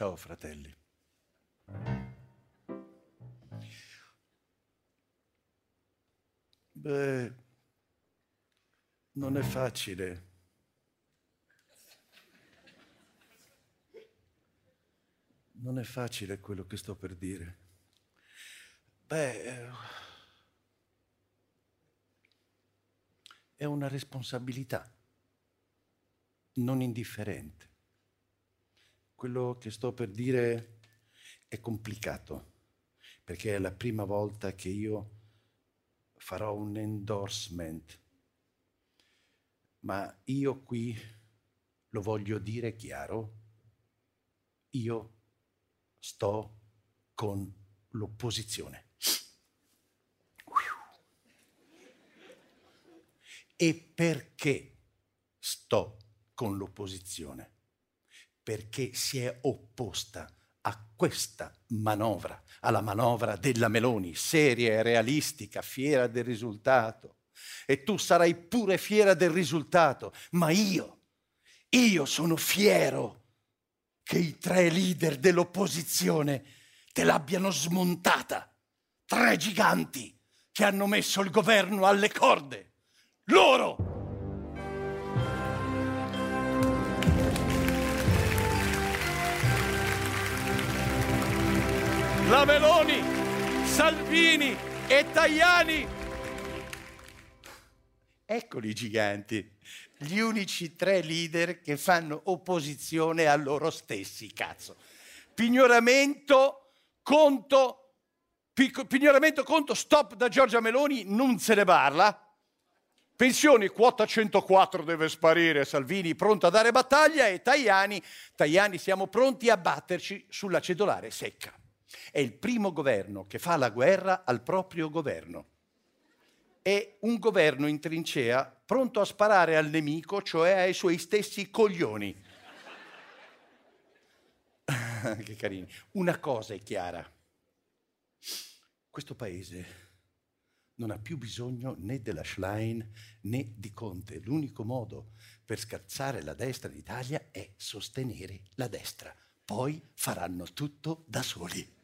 Ciao fratelli. Beh, non è facile. Non è facile quello che sto per dire. Beh, eh, è una responsabilità non indifferente. Quello che sto per dire è complicato, perché è la prima volta che io farò un endorsement. Ma io qui lo voglio dire chiaro, io sto con l'opposizione. E perché sto con l'opposizione? Perché si è opposta a questa manovra, alla manovra della Meloni, seria e realistica, fiera del risultato. E tu sarai pure fiera del risultato, ma io, io sono fiero che i tre leader dell'opposizione te l'abbiano smontata. Tre giganti che hanno messo il governo alle corde. Loro! La Meloni, Salvini e Tajani. Eccoli i giganti, gli unici tre leader che fanno opposizione a loro stessi, cazzo. Pignoramento, conto, pic- pignoramento, conto, stop da Giorgia Meloni, non se ne parla. Pensioni, quota 104 deve sparire, Salvini pronto a dare battaglia e Tajani, Tajani siamo pronti a batterci sulla cedolare secca. È il primo governo che fa la guerra al proprio governo. È un governo in trincea pronto a sparare al nemico, cioè ai suoi stessi coglioni. che carini. Una cosa è chiara. Questo paese non ha più bisogno né della Schlein né di Conte. L'unico modo per scazzare la destra in Italia è sostenere la destra. Poi faranno tutto da soli.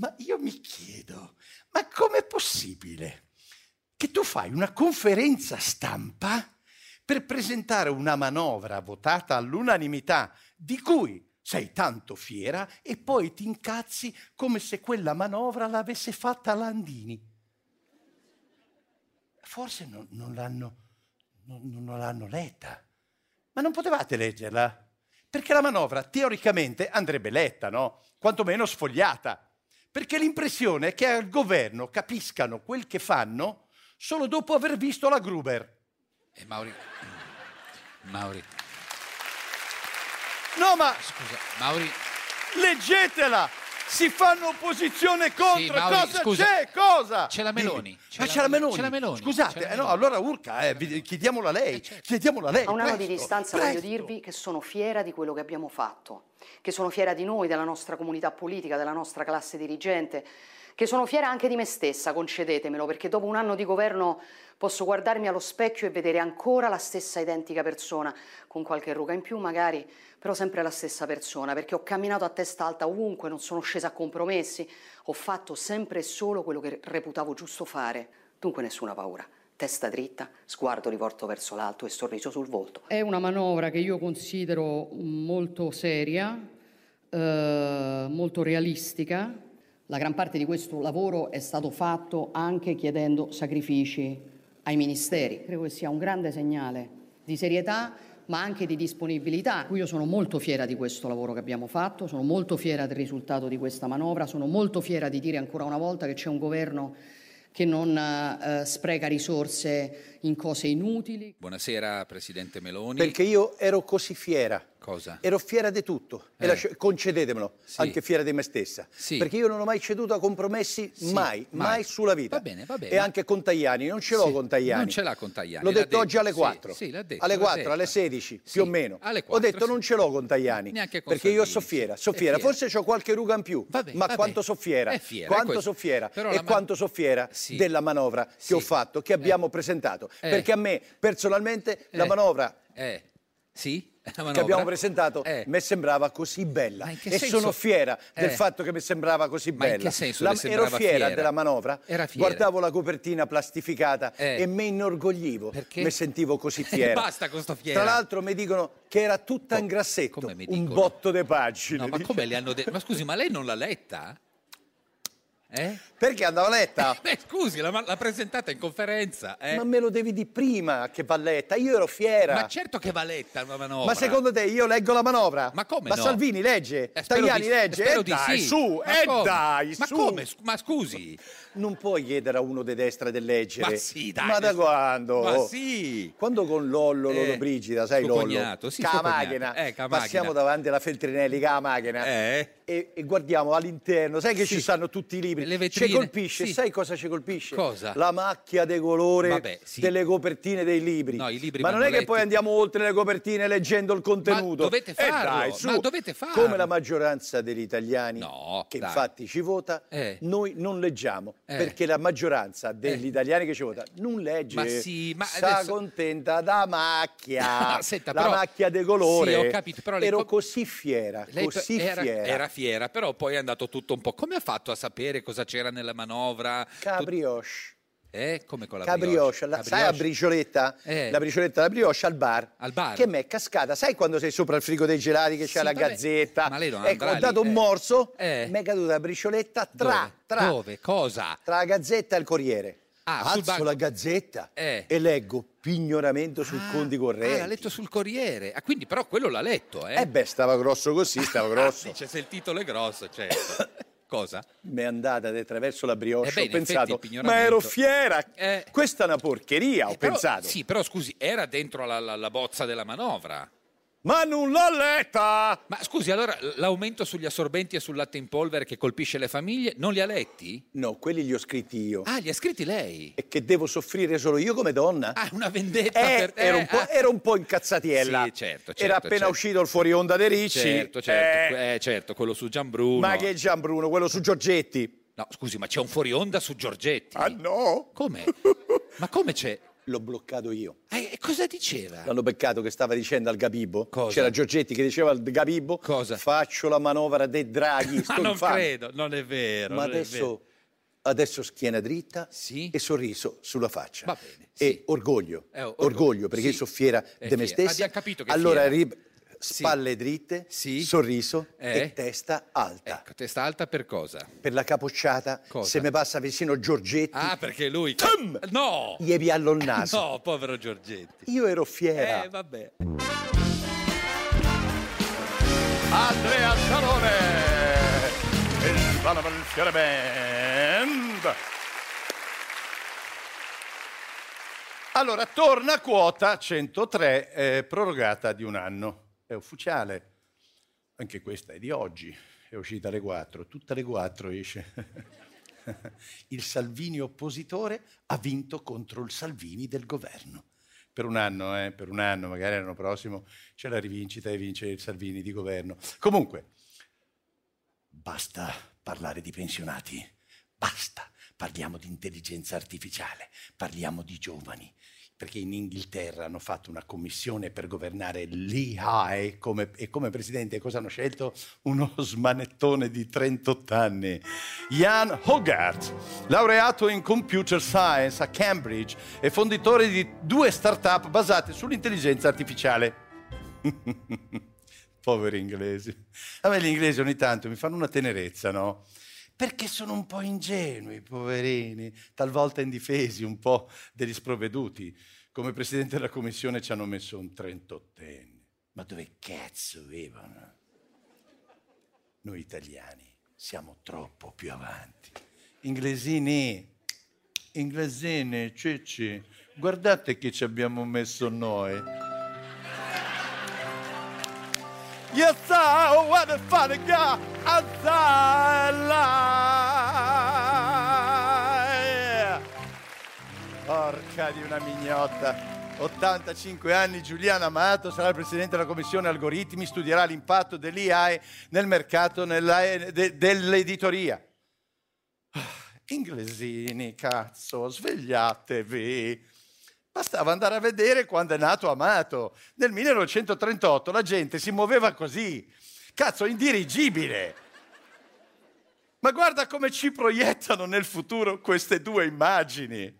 Ma io mi chiedo, ma com'è possibile che tu fai una conferenza stampa per presentare una manovra votata all'unanimità di cui sei tanto fiera e poi ti incazzi come se quella manovra l'avesse fatta Landini? Forse non, non l'hanno, non- non l'hanno letta. Ma non potevate leggerla? Perché la manovra teoricamente andrebbe letta, no? Quantomeno sfogliata. Perché l'impressione è che al governo capiscano quel che fanno solo dopo aver visto la Gruber. E Mauri... Mauri... No, ma Scusa, Mauri... leggetela! Si fanno opposizione contro. Mauri, Cosa scusa. c'è? Cosa? C'è la Meloni. C'è Ma la c'è la Meloni. Meloni. C'è la Meloni. Scusate, la eh, no, Meloni. allora Urca, eh, vi- chiediamola a lei. Chiediamola a lei. A un anno di distanza presto. voglio dirvi che sono fiera di quello che abbiamo fatto, che sono fiera di noi, della nostra comunità politica, della nostra classe dirigente, che sono fiera anche di me stessa, concedetemelo, perché dopo un anno di governo posso guardarmi allo specchio e vedere ancora la stessa identica persona, con qualche ruga in più magari, però sempre la stessa persona, perché ho camminato a testa alta ovunque, non sono scesa a compromessi, ho fatto sempre e solo quello che reputavo giusto fare, dunque nessuna paura. Testa dritta, sguardo rivolto verso l'alto e sorriso sul volto. È una manovra che io considero molto seria, eh, molto realistica. La gran parte di questo lavoro è stato fatto anche chiedendo sacrifici ai ministeri. Credo che sia un grande segnale di serietà, ma anche di disponibilità. Io sono molto fiera di questo lavoro che abbiamo fatto, sono molto fiera del risultato di questa manovra, sono molto fiera di dire ancora una volta che c'è un governo che non eh, spreca risorse in cose inutili. Buonasera, Presidente Meloni. Perché io ero così fiera. Cosa? Ero fiera di tutto. Eh. lascia- concedetemelo, Sì. anche fiera di me stessa. Sì. Perché io non ho mai ceduto a compromessi, Sì, mai, mai, mai. sulla vita. Va bene, va bene. E anche con Tajani, non ce l'ho con Tajani. non ce l'ha con Tajani, L'ho l'ha detto oggi detto, alle sì, 4. sì, l'ha detto, alle l'ha 4, detto. alle 16, Sì, più o meno. alle ho 4, detto non ce l'ho con Tajani. Neanche con perché io Salvini, so fiera, so fiera. fiera. Forse ho qualche ruga in più, Va bene, ma quanto so fiera. Fiera, quanto so fiera. Però e quanto so fiera della manovra che ho fatto, che abbiamo presentato. Eh. Perché a me, personalmente, la Eh. manovra Eh, sì? Che abbiamo presentato Eh. mi sembrava così bella e senso? sono fiera del Eh. fatto che mi sembrava così Ma in bella. che senso La- ero fiera, fiera? della manovra, guardavo la copertina plastificata Eh. e mi inorgoglivo, Perché? mi sentivo così fiera. Basta con sto fiera. Tra l'altro mi dicono che era tutta in grassetto, un botto di pagine. No, ma come le hanno detto? Ma scusi, ma lei non l'ha letta? Eh? Perché andava letta? Beh, scusi, l'ha, l'ha presentata in conferenza. eh? Ma me lo devi di prima che va letta, io ero fiera. Ma certo che va letta una manovra. Ma secondo te io leggo la manovra? Ma come Ma no? Salvini legge? Eh, Tajani di- legge? spero e di dai, sì. su, Ma e come? dai, Ma su. come? Ma scusi. Non puoi chiedere a uno di destra di leggere. Ma sì, dai. Ma da quando? Ma sì. Quando con Lollo, Lollo Eh, Brigida, sai Lollo? cognato, sì, Ca suo cognato. macchina. Eh, Passiamo davanti alla Feltrinelli, ca macchina. Eh. E, e guardiamo all'interno, sai che Sì. ci stanno tutti i libri? Le ci colpisce, sì. sai cosa ci colpisce? Cosa? La macchia di colore Vabbè, sì. delle copertine dei libri. No, libri Ma non è che poi andiamo oltre le copertine leggendo il contenuto. dovete Eh, farlo, dai, su. ma dovete farlo. Come la maggioranza degli italiani No, che dai. infatti ci vota, Eh. noi non leggiamo Eh. perché la maggioranza degli Eh. italiani che ci vota non legge. Ma sì, ma sta adesso- contenta da macchia, senta, la però- macchia di colore. Sì, ho capito, però Ero co- così fiera, Lei così era, fiera. era fiera, però poi è andato tutto un po'. Come ha fatto a sapere cosa c'era nella manovra? Cabrioche. Eh, come con la Cabrioche, la- sai la bricioletta? Eh. La bricioletta, la brioche al bar. Al bar? Che mi è cascata. Sai quando sei sopra il frigo dei gelati che c'è Sì, la vabbè, gazzetta? ma lei non ecco, ho dato lì, un eh. morso, Eh. mi è caduta la bricioletta tra, Dove? tra, Dove? Cosa? tra la gazzetta e il corriere. Ah, Alzo la gazzetta Eh. e leggo pignoramento sul Ah, conti Ah, correnti. l'ha letto sul Corriere. Ah, quindi però quello l'ha letto, eh? Eh beh, stava grosso così, stava grosso. Dice se il titolo è grosso, certo. Cosa? Mi è andata attraverso la brioche, Eh beh, ho effetti pensato, ma ero fiera, Eh. questa è una porcheria, ho Eh, però- pensato. Sì, però scusi, era dentro la, la- la bozza della manovra. Ma non l'ho letta! Ma scusi, allora l'aumento sugli assorbenti e sul latte in polvere che colpisce le famiglie non li ha letti? No, quelli li ho scritti io. Ah, li ha scritti lei? E che devo soffrire solo io come donna? Ah, una vendetta Eh, per... ero, un po', ah. ero un po' incazzatiella. Sì, certo, certo, Era appena certo. uscito il fuori onda dei Ricci. Certo, certo, Eh, eh, certo, quello su Gianbruno. ma che Gianbruno, quello su Giorgetti. No, scusi, ma c'è un fuori onda su Giorgetti? Ah no? Come? Ma come c'è? L'ho bloccato io. Eh, e cosa diceva? L'hanno beccato che stava dicendo al Gabibbo. Cosa? C'era Giorgetti che diceva al Gabibbo. Cosa? Faccio la manovra dei draghi. Ma non infame." credo, non è vero. Ma è vero. adesso, adesso schiena dritta Sì. e sorriso sulla faccia. Va bene, E sì. orgoglio. Eh, orgoglio, orgoglio, perché sì. sono fiera È di me stessa. Abbiamo capito che allora, fiera. ri- spalle dritte, Sì. sorriso Eh. e testa alta. Ecco, testa alta per cosa? Per la capocciata, Cosa? se mi passa vicino Giorgetti, Ah, perché lui... Tum! No! gli piallo il naso. No, povero Giorgetti. Io ero fiera. Eh, vabbè. Andrea Salone, il Vanavalsiere Band. Allora, torna a quota 103, eh, prorogata di un anno. È ufficiale. Anche questa è di oggi, è uscita alle 4, tutte le 4 esce. il Salvini oppositore ha vinto contro il Salvini del governo. Per un anno, eh, per un anno, magari l'anno prossimo c'è la rivincita e vince il Salvini di governo. Comunque, basta parlare di pensionati, basta. Parliamo di intelligenza artificiale, parliamo di giovani, perché in Inghilterra hanno fatto una commissione per governare l'EI come, e come presidente cosa hanno scelto? Uno smanettone di 38 anni, Jan Hogarth, laureato in computer science a Cambridge e fonditore di due start-up basate sull'intelligenza artificiale. Poveri inglesi. A me gli inglesi ogni tanto mi fanno una tenerezza, no? Perché sono un po' ingenui, poverini, talvolta indifesi, un po' degli sprovveduti. Come presidente della commissione ci hanno messo un trentottenne. Ma dove cazzo vivono? Noi italiani siamo troppo più avanti. Inglesini, inglesini, cicci, guardate che ci abbiamo messo noi. Yes, I what a funny guy outside. Porca di una mignotta. 85 anni, Giuliano Amato sarà il presidente della commissione algoritmi, studierà l'impatto dell'IAE nel mercato de, dell'editoria. Ah, inglesini, cazzo, svegliatevi. Bastava andare a vedere quando è nato Amato. Nel 1938 la gente si muoveva così. Cazzo, indirigibile. Ma guarda come ci proiettano nel futuro queste due immagini.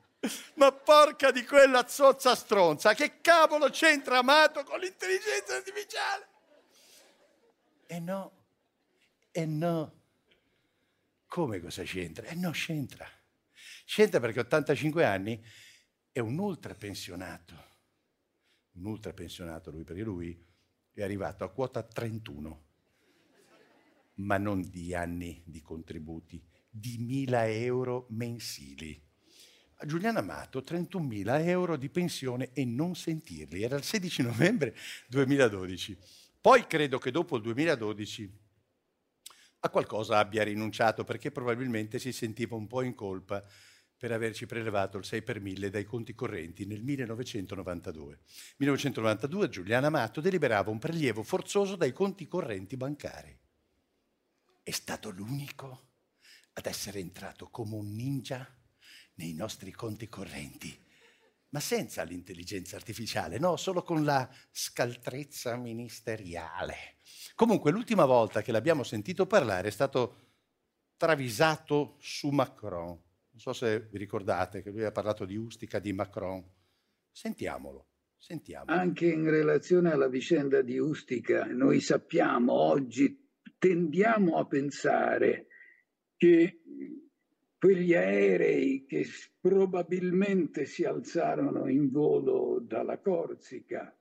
Ma porca di quella zozza stronza, che cavolo c'entra Amato con l'intelligenza artificiale? E no, e no. Come cosa c'entra? E no, c'entra. C'entra perché 85 anni è un ultra pensionato, un ultra pensionato lui, perché lui è arrivato a quota 31, ma non di anni di contributi, di mila euro mensili. A Giuliano Amato 31.000 euro di pensione e non sentirli, era il 16 novembre 2012. Poi credo che dopo il 2012 a qualcosa abbia rinunciato perché probabilmente si sentiva un po' in colpa per averci prelevato il 6 per 1000 dai conti correnti nel 1992. 1992 Giuliano Amato deliberava un prelievo forzoso dai conti correnti bancari. È stato l'unico ad essere entrato come un ninja nei nostri conti correnti, ma senza l'intelligenza artificiale, no, solo con la scaltrezza ministeriale. Comunque l'ultima volta che l'abbiamo sentito parlare è stato travisato su Macron. Non so se vi ricordate che lui ha parlato di Ustica di Macron. Sentiamolo. Sentiamo. Anche in relazione alla vicenda di Ustica, noi sappiamo oggi, tendiamo a pensare che quegli aerei che probabilmente si alzarono in volo dalla Corsica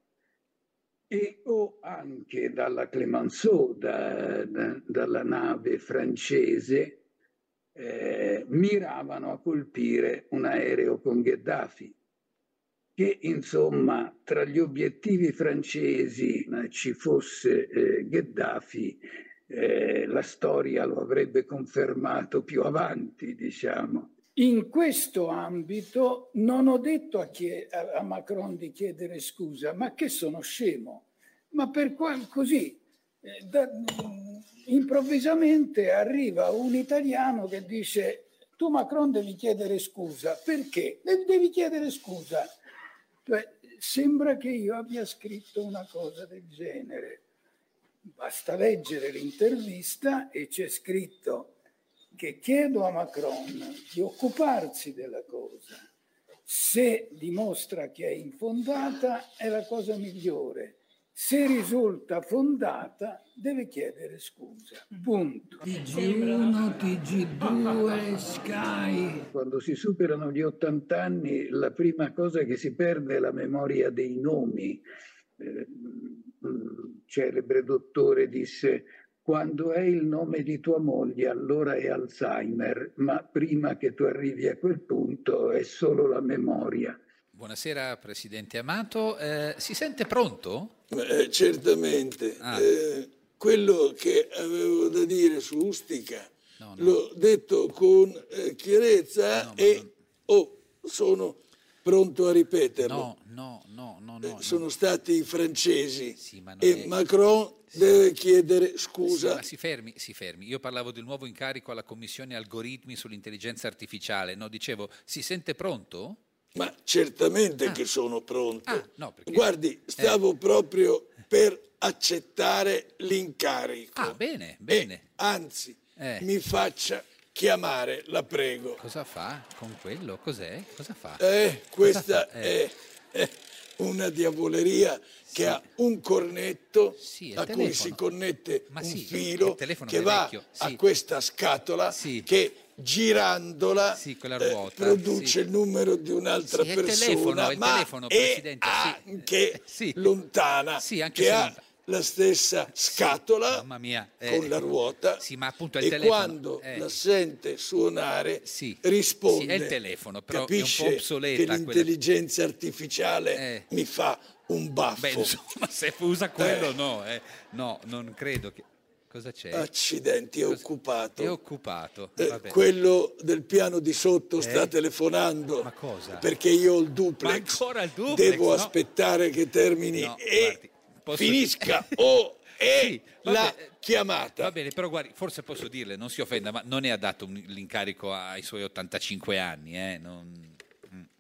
e o anche dalla Clemenceau, da, da, dalla nave francese, eh, miravano a colpire un aereo con Gheddafi, che insomma tra gli obiettivi francesi eh, ci fosse eh, Gheddafi eh, la storia lo avrebbe confermato più avanti, diciamo. In questo ambito non ho detto a, chie- a Macron di chiedere scusa, ma che sono scemo. Ma per qual- così, da, improvvisamente arriva un italiano che dice tu Macron devi chiedere scusa. Perché? Devi chiedere scusa. Cioè, sembra che io abbia scritto una cosa del genere. Basta leggere l'intervista e c'è scritto che chiedo a Macron di occuparsi della cosa. Se dimostra che è infondata è la cosa migliore. Se risulta fondata deve chiedere scusa. Punto. TG1, TG2, Sky. Quando si superano gli 80 anni la prima cosa che si perde è la memoria dei nomi. Eh, un celebre dottore disse quando è il nome di tua moglie allora è Alzheimer, ma prima che tu arrivi a quel punto è solo la memoria. Buonasera Presidente Amato, eh, si sente pronto? Eh, certamente. Ah. Eh, quello che avevo da dire su Ustica No, no. l'ho detto con eh, chiarezza No, e non- oh, sono pronto a ripeterlo. No, no, no, no, Eh, no. sono no. stati i francesi Sì, ma e è- Macron deve chiedere Sì, scusa. ma si fermi, si fermi. Io parlavo del nuovo incarico alla Commissione Algoritmi sull'intelligenza artificiale, no? Dicevo, si sente pronto? Ma certamente Ah. che sono pronto. Ah, no, perché- Guardi, stavo proprio per accettare l'incarico. Ah, bene, E, bene. anzi, Eh. mi faccia chiamare, la prego. Cosa fa con quello? Cos'è? Cosa fa? Eh, questa fa? Eh. è, è una diavoleria che ha un cornetto Sì, a cui telefono. si connette Ma un sì, filo che va vecchio, a sì. questa scatola Sì. che girandola Sì, quella eh, ruota, produce sì. il numero di un'altra Sì, il persona, telefono, è il ma telefono, è Presidente, anche Eh, lontana, anche che ha lontana. la stessa scatola mia. eh, con la ruota ma e telefono. quando eh. la sente suonare risponde. È il telefono, però è un po' Capisce obsoleta che quella- l'intelligenza artificiale Eh. mi fa un baffo. Beh, insomma, se usa quello no, eh. No, non credo che... Cosa c'è? Accidenti, è Cosa- occupato. È occupato. Eh, quello del piano di sotto sta Eh? telefonando Ma cosa? perché io ho il duplex. Ma ancora il duplex, Devo no? aspettare che termini No, e guardi, posso- finisca o è Sì, la eh, chiamata. Va bene, però guardi, forse posso dirle, non si offenda, ma non è adatto l'incarico ai suoi 85 anni, eh? Non-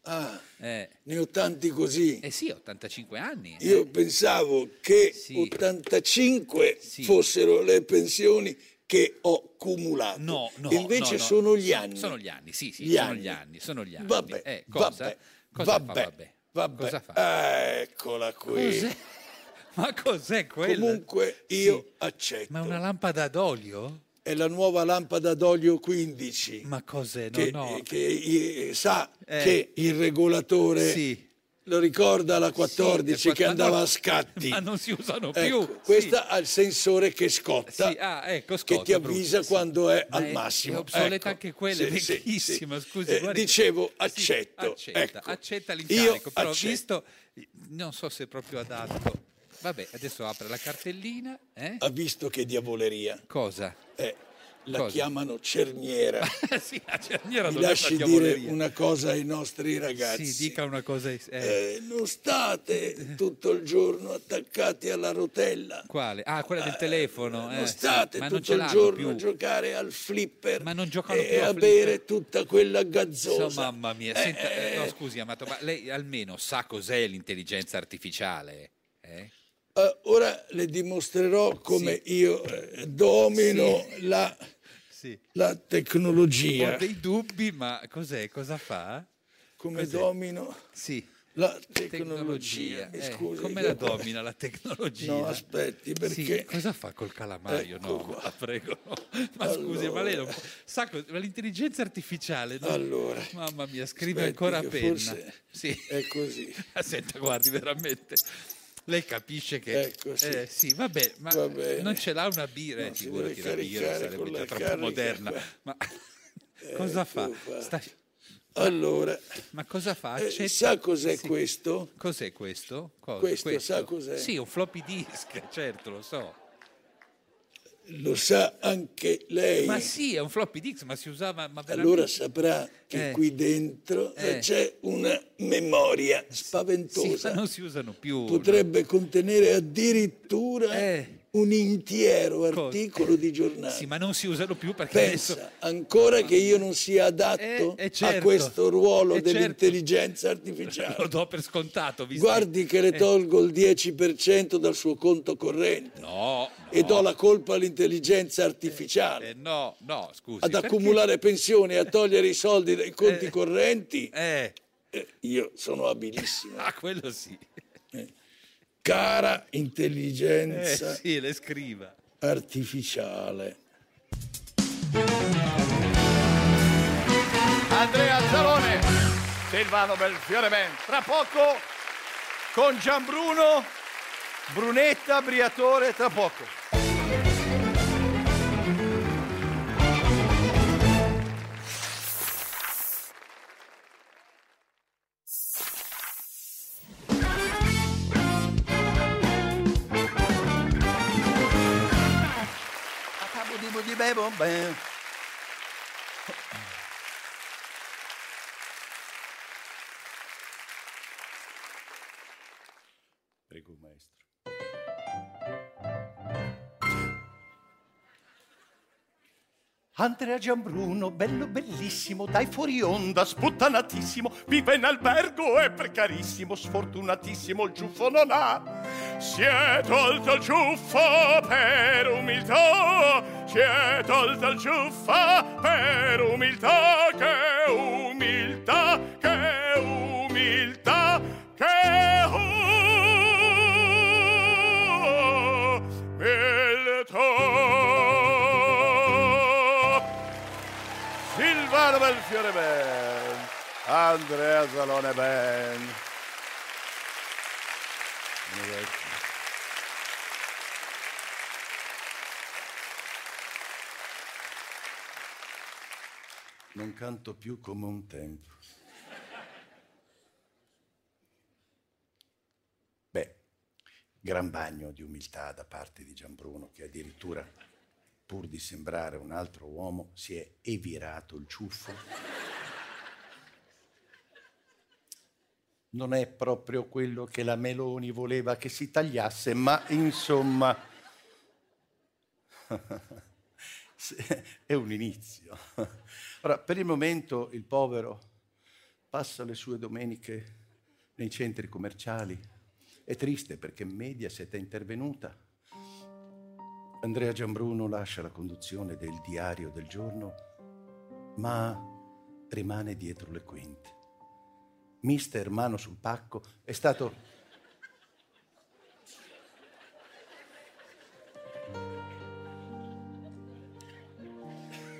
Ah, eh. ne ho tanti così. Eh sì, 85 anni. eh. Io pensavo che Sì. 85 Sì. fossero le pensioni che ho cumulato. No, no, Invece no, no. sono gli anni. Sono gli anni, sì, sì, Gli sono anni. gli anni, sono gli anni. Vabbè, Eh, cosa? vabbè, Cosa fa, vabbè, vabbè? vabbè. Cosa fa? Eccola qui. Cos'è? Ma cos'è quello? Comunque io Sì. accetto. Ma una lampada d'olio? È la nuova lampada d'olio 15. Ma cos'è? No, che, no. che, sa Eh. che il regolatore Sì. lo ricorda la 14 Sì, che andava no, a scatti. Ma non si usano più. Ecco, sì. questa ha il sensore che scotta, Sì, ah, ecco, che scotta, ti avvisa sì. quando è Ma al è- massimo. È obsoleta Ecco, anche quella, è vecchissima, scusi. Eh, dicevo, accetto. accetta, ecco. accetta Io l'incarico, però accetto. visto, non so se è proprio adatto. Vabbè, adesso apre la cartellina. Eh? Ha visto che diavoleria? Cosa? Eh, la Cosa? chiamano cerniera. sì, la cerniera Mi lasci una dire una cosa ai nostri ragazzi. Sì, dica una cosa. eh, Eh, non state tutto il giorno attaccati alla rotella. Quale? Ah, quella del telefono. eh, non sì, state non tutto il giorno più. a giocare al flipper Ma non giocano e più a a bere tutta quella gazzosa. Insomma, mamma mia, Eh, senta, eh, no, eh, scusi Amato, ma lei almeno sa cos'è l'intelligenza artificiale? Eh? Eh, ora le dimostrerò come io eh, domino la, Sì. la tecnologia. Ho dei dubbi, ma cos'è? Cosa fa? Come cos'è? domino Sì. la tecnologia. Tecnologia. Eh, scusi, come io- la domina la tecnologia? No, aspetti, Sì, perché cosa fa col calamaio? Ecco no, qua. prego. Ma scusi, ma lei non può- sa cos- ma l'intelligenza artificiale? no? Allora, Mamma mia, scrive ancora a penna. forse Sì. è così. Senta, guardi, veramente. Lei capisce che... Ecco, sì. Eh, sì, vabbè, ma non ce l'ha una birra, No, figurati la birra, sarebbe già troppo moderna. qua. Ma cosa fa? Qua. Sta- Allora, Ma cosa fa? eh, sa cos'è Sì. questo? Cos'è questo? Cosa? Questo, sa cos'è? Sì, un floppy disk, certo, lo so. Lo sa anche lei. Ma sì, è un floppy disk, ma si usava... Ma Allora veramente- saprà che Eh. qui dentro eh, Eh. c'è una memoria Sì, spaventosa. ma non si usano più. Potrebbe contenere addirittura Eh. Un intero Co- articolo di giornale. Sì, ma non si usano più perché Pensa adesso... ancora che io non sia adatto Eh, eh, certo. a questo ruolo Eh, certo. dell'intelligenza artificiale. Lo do per scontato, visto Guardi che le tolgo il 10% dal suo conto corrente No, no. e do la colpa all'intelligenza artificiale. Eh, no, no, scusi. Ad perché- accumulare pensioni e a togliere i soldi dai conti Eh. correnti, Eh, eh, io sono abilissimo. ah, quello sì. Cara Eh, intelligenza sì, le scriva. artificiale. Andrea Zalone, Silvano Belfiore Ben. Tra poco con Gianbruno Brunetta, Briatore, tra poco. Prego, Andrea Giambruno, bello bellissimo, dai fuori onda, sputtanatissimo, vive in albergo, è precarissimo, sfortunatissimo, il ciuffo non ha. Si è tolto il ciuffo per umiltà, si è tolto il ciuffo per umiltà, che umiltà, Belfiore Ben, Andrea Salone Ben. Non canto più come un tempo. Beh, gran bagno di umiltà da parte di Gianbruno che addirittura, pur di sembrare un altro uomo, si è evirato il ciuffo. Non è proprio quello che la Meloni voleva che si tagliasse, ma insomma è un inizio. Ora, per il momento il povero passa le sue domeniche nei centri commerciali. È triste perché Mediaset è intervenuta. Andrea Giambruno lascia la conduzione del diario del giorno, ma rimane dietro le quinte. Mister Mano sul pacco è stato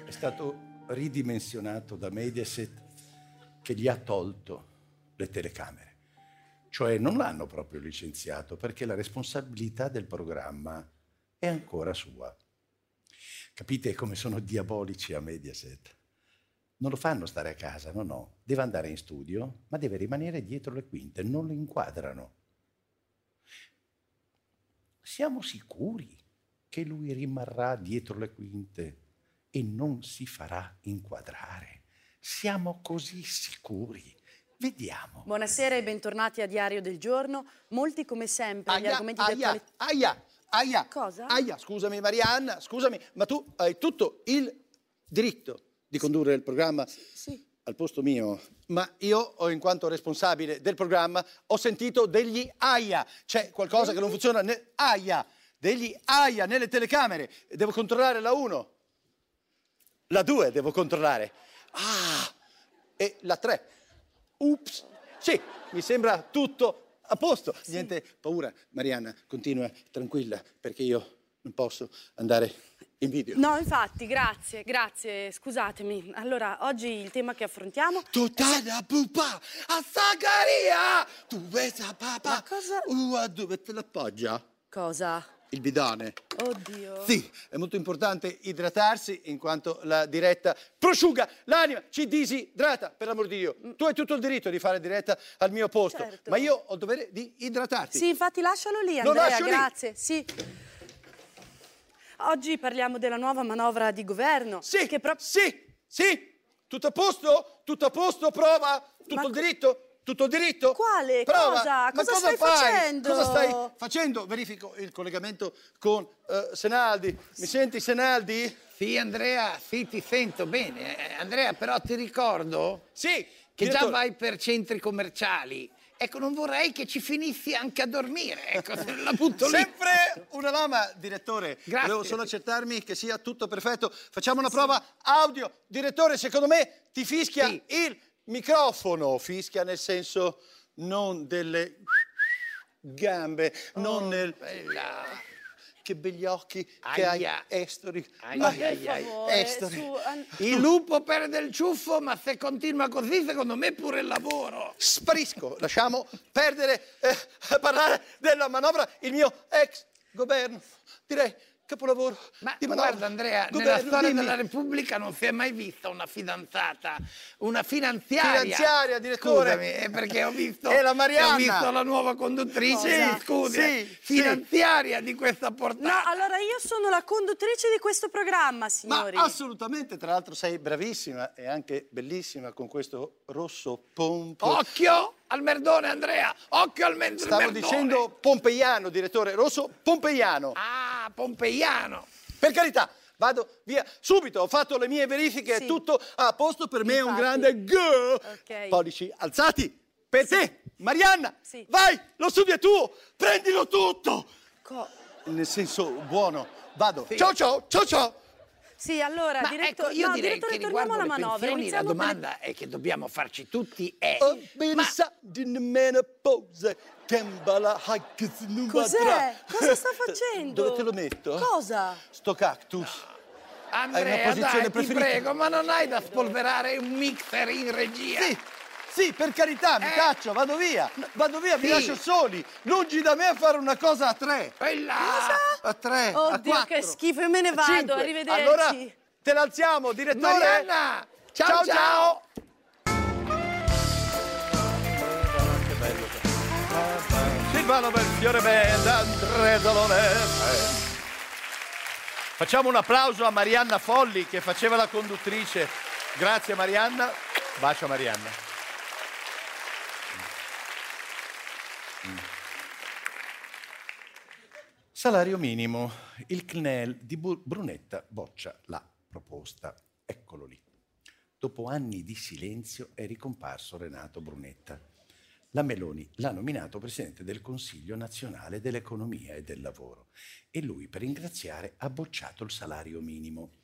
è stato ridimensionato da Mediaset che gli ha tolto le telecamere. Cioè non l'hanno proprio licenziato perché la responsabilità del programma è ancora sua. Capite come sono diabolici a Mediaset? Non lo fanno stare a casa, no, no. Deve andare in studio, ma deve rimanere dietro le quinte, non lo inquadrano. Siamo sicuri che lui rimarrà dietro le quinte e non si farà inquadrare. Siamo così sicuri. Vediamo. Buonasera e bentornati a Diario del Giorno. Molti, come sempre, gli argomenti di aia, attualità. aia, aia. Cosa? Aia, scusami Marianna, scusami, ma tu hai tutto il diritto di condurre il programma Sì. al posto mio. Ma io, in quanto responsabile del programma, ho sentito degli aia. C'è qualcosa che non funziona. Ne- aia, degli aia nelle telecamere. Devo controllare la 1. La 2 devo controllare. Ah, e la 3. Ups. Sì, mi sembra tutto a posto. Niente paura. Marianna, continua tranquilla, perché io non posso andare in video. No, infatti, grazie, grazie, scusatemi. Allora, oggi il tema che affrontiamo... Totana pupa, a Sagaria! Tu vedi papà? Ma cosa- Uh, dove te l'appoggia? Cosa? Il bidone. Oddio. Sì, è molto importante idratarsi in quanto la diretta prosciuga l'anima, ci disidrata, per l'amor di Dio. Tu hai tutto il diritto di fare diretta al mio posto, Certo. ma io ho il dovere di idratarti. Sì, infatti lascialo lì, Lo Andrea, lì. grazie. Sì. Oggi parliamo della nuova manovra di governo. Sì, Che pro- sì, sì, tutto a posto? Tutto a posto? Prova? Tutto Ma il diritto? Tutto diritto? Quale? Prova. Cosa? Ma Cosa cosa stai fai? facendo? Cosa stai facendo? Verifico il collegamento con eh, Senaldi. Mi senti Senaldi? Sì, Andrea, sì, ti sento bene. Eh, Andrea, però ti ricordo Sì. che già direttore. vai per centri commerciali. Ecco, non vorrei che ci finissi anche a dormire. Ecco, la butto lì. Sempre una lama, direttore. Grazie. Volevo solo accertarmi che sia tutto perfetto. Facciamo una prova audio. Direttore, secondo me ti fischia Sì. il microfono. Fischia nel senso non delle gambe, non nel... Bella. che begli occhi che hai, Aia. Estori. Aia, Ai, ai, ai. Estori. su, an- Il lupo perde il ciuffo, ma se continua così, secondo me pure il lavoro. Sparisco, lasciamo perdere eh, parlare della manovra il mio ex governo. Direi capolavoro Ma guarda Andrea, nella Governo, storia dimmi. della Repubblica non si è mai vista una fidanzata, una finanziaria. Finanziaria, direttore. Scusami, è perché ho visto, E la Marianna. ho visto la nuova conduttrice, Cosa? scusi, Sì, sì. finanziaria di questa No, portata. allora io sono la conduttrice di questo programma, Ma signori. assolutamente, tra l'altro sei bravissima e anche bellissima con questo rosso pompo. Occhio al merdone Andrea, occhio al men- Stavo merdone. dicendo pompeiano, direttore, rosso pompeiano. Ah, pompeiano. Per carità, vado via subito, ho fatto le mie verifiche, Sì. è tutto a posto, per me è un grande go. Ok. Pollici alzati, per te, Marianna, Sì. vai, lo studio è tuo, prendilo tutto. Co- Nel senso buono, vado. Sì. Ciao ciao, ciao ciao. Sì, allora, Ma diretto- ecco, io no, direi direttore, che torniamo alla manovra. pensioni la con le- domanda è che dobbiamo farci tutti è... Cos'è? Cosa sta facendo? Dove te lo metto? Cosa? Sto cactus. Andrea, posizione dai, ti preferita? prego, ma non hai da spolverare un mixer in regia? Sì, sì, per carità, mi Eh. caccio, vado via. Vado via, vi Sì. lascio soli. Lungi da me a fare una cosa a tre. Quella! A tre, a Oddio, quattro. che schifo, io me ne a vado, cinque. arrivederci. Allora, te l'alziamo, direttore. Marianna! Ciao, ciao. ciao. Che bello. Silvano Belfiore Band, Andrea Zalone. Facciamo un applauso a Marianna Folli che faceva la conduttrice. Grazie Marianna. Bacio a Marianna. Salario minimo. Il CNEL di Brunetta boccia la proposta. Eccolo lì. Dopo anni di silenzio è ricomparso Renato Brunetta. La Meloni l'ha nominato presidente del Consiglio nazionale dell'economia e del lavoro e lui, per ringraziare, ha bocciato il salario minimo,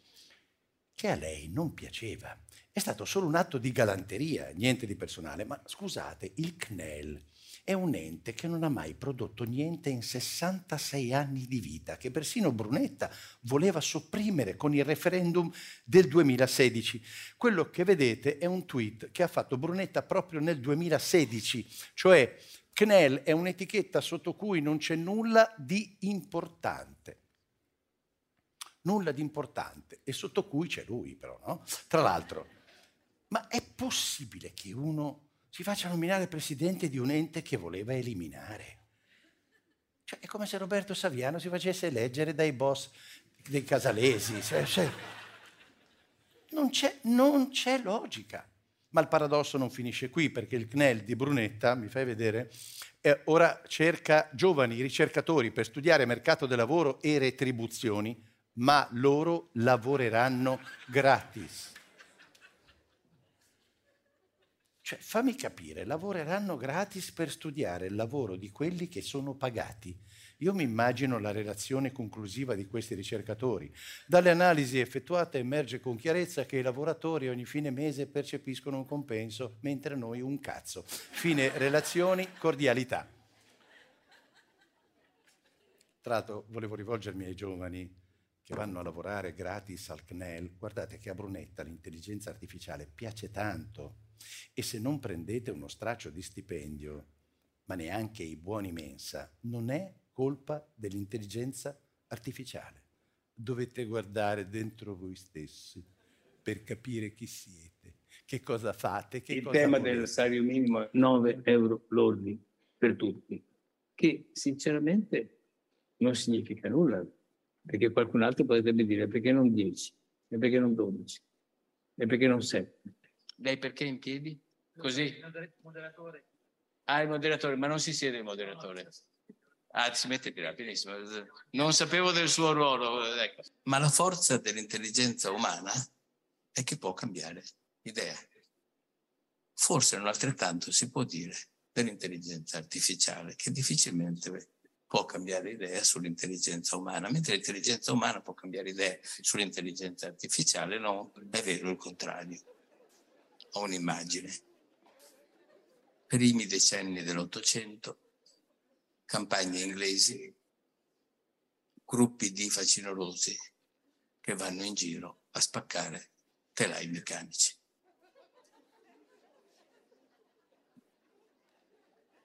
che a lei non piaceva. È stato solo un atto di galanteria, niente di personale, ma scusate, il CNEL è un ente che non ha mai prodotto niente in 66 anni di vita, che persino Brunetta voleva sopprimere con il referendum del 2016. Quello che vedete è un tweet che ha fatto Brunetta proprio nel 2016, cioè CNEL è un'etichetta sotto cui non c'è nulla di importante. Nulla di importante e sotto cui c'è lui però, no? Tra l'altro, ma è possibile che uno si faccia nominare presidente di un ente che voleva eliminare? Cioè, è come se Roberto Saviano si facesse eleggere dai boss dei casalesi. Cioè, cioè, non, c'è, non c'è logica. Ma il paradosso non finisce qui, perché il CNEL di Brunetta, mi fai vedere, eh, ora cerca giovani ricercatori per studiare mercato del lavoro e retribuzioni, ma loro lavoreranno gratis. Cioè, fammi capire, lavoreranno gratis per studiare il lavoro di quelli che sono pagati. Io mi immagino la relazione conclusiva di questi ricercatori. Dalle analisi effettuate emerge con chiarezza che i lavoratori ogni fine mese percepiscono un compenso, mentre noi un cazzo. Fine relazioni, cordialità. Tra l'altro volevo rivolgermi ai giovani che vanno a lavorare gratis al CNEL. Guardate che a Brunetta l'intelligenza artificiale piace tanto e se non prendete uno straccio di stipendio, ma neanche i buoni mensa, non è colpa dell'intelligenza artificiale. Dovete guardare dentro voi stessi per capire chi siete, che cosa fate, che Il cosa tema volete. del salario minimo è 9 euro lordi per tutti, che sinceramente non significa nulla, perché qualcun altro potrebbe dire perché non 10, e perché non 12, e perché non 7. Lei perché in piedi? Così? Ah, il moderatore, ma non si siede il moderatore. Ah, si mette di là, benissimo. Non sapevo del suo ruolo. Ecco. Ma la forza dell'intelligenza umana è che può cambiare idea. Forse non altrettanto si può dire dell'intelligenza artificiale, che difficilmente può cambiare idea sull'intelligenza umana, mentre l'intelligenza umana può cambiare idea sull'intelligenza artificiale, no, è vero il contrario. Ho un'immagine. Primi decenni dell'Ottocento, campagne inglesi, gruppi di facinorosi che vanno in giro a spaccare telai meccanici.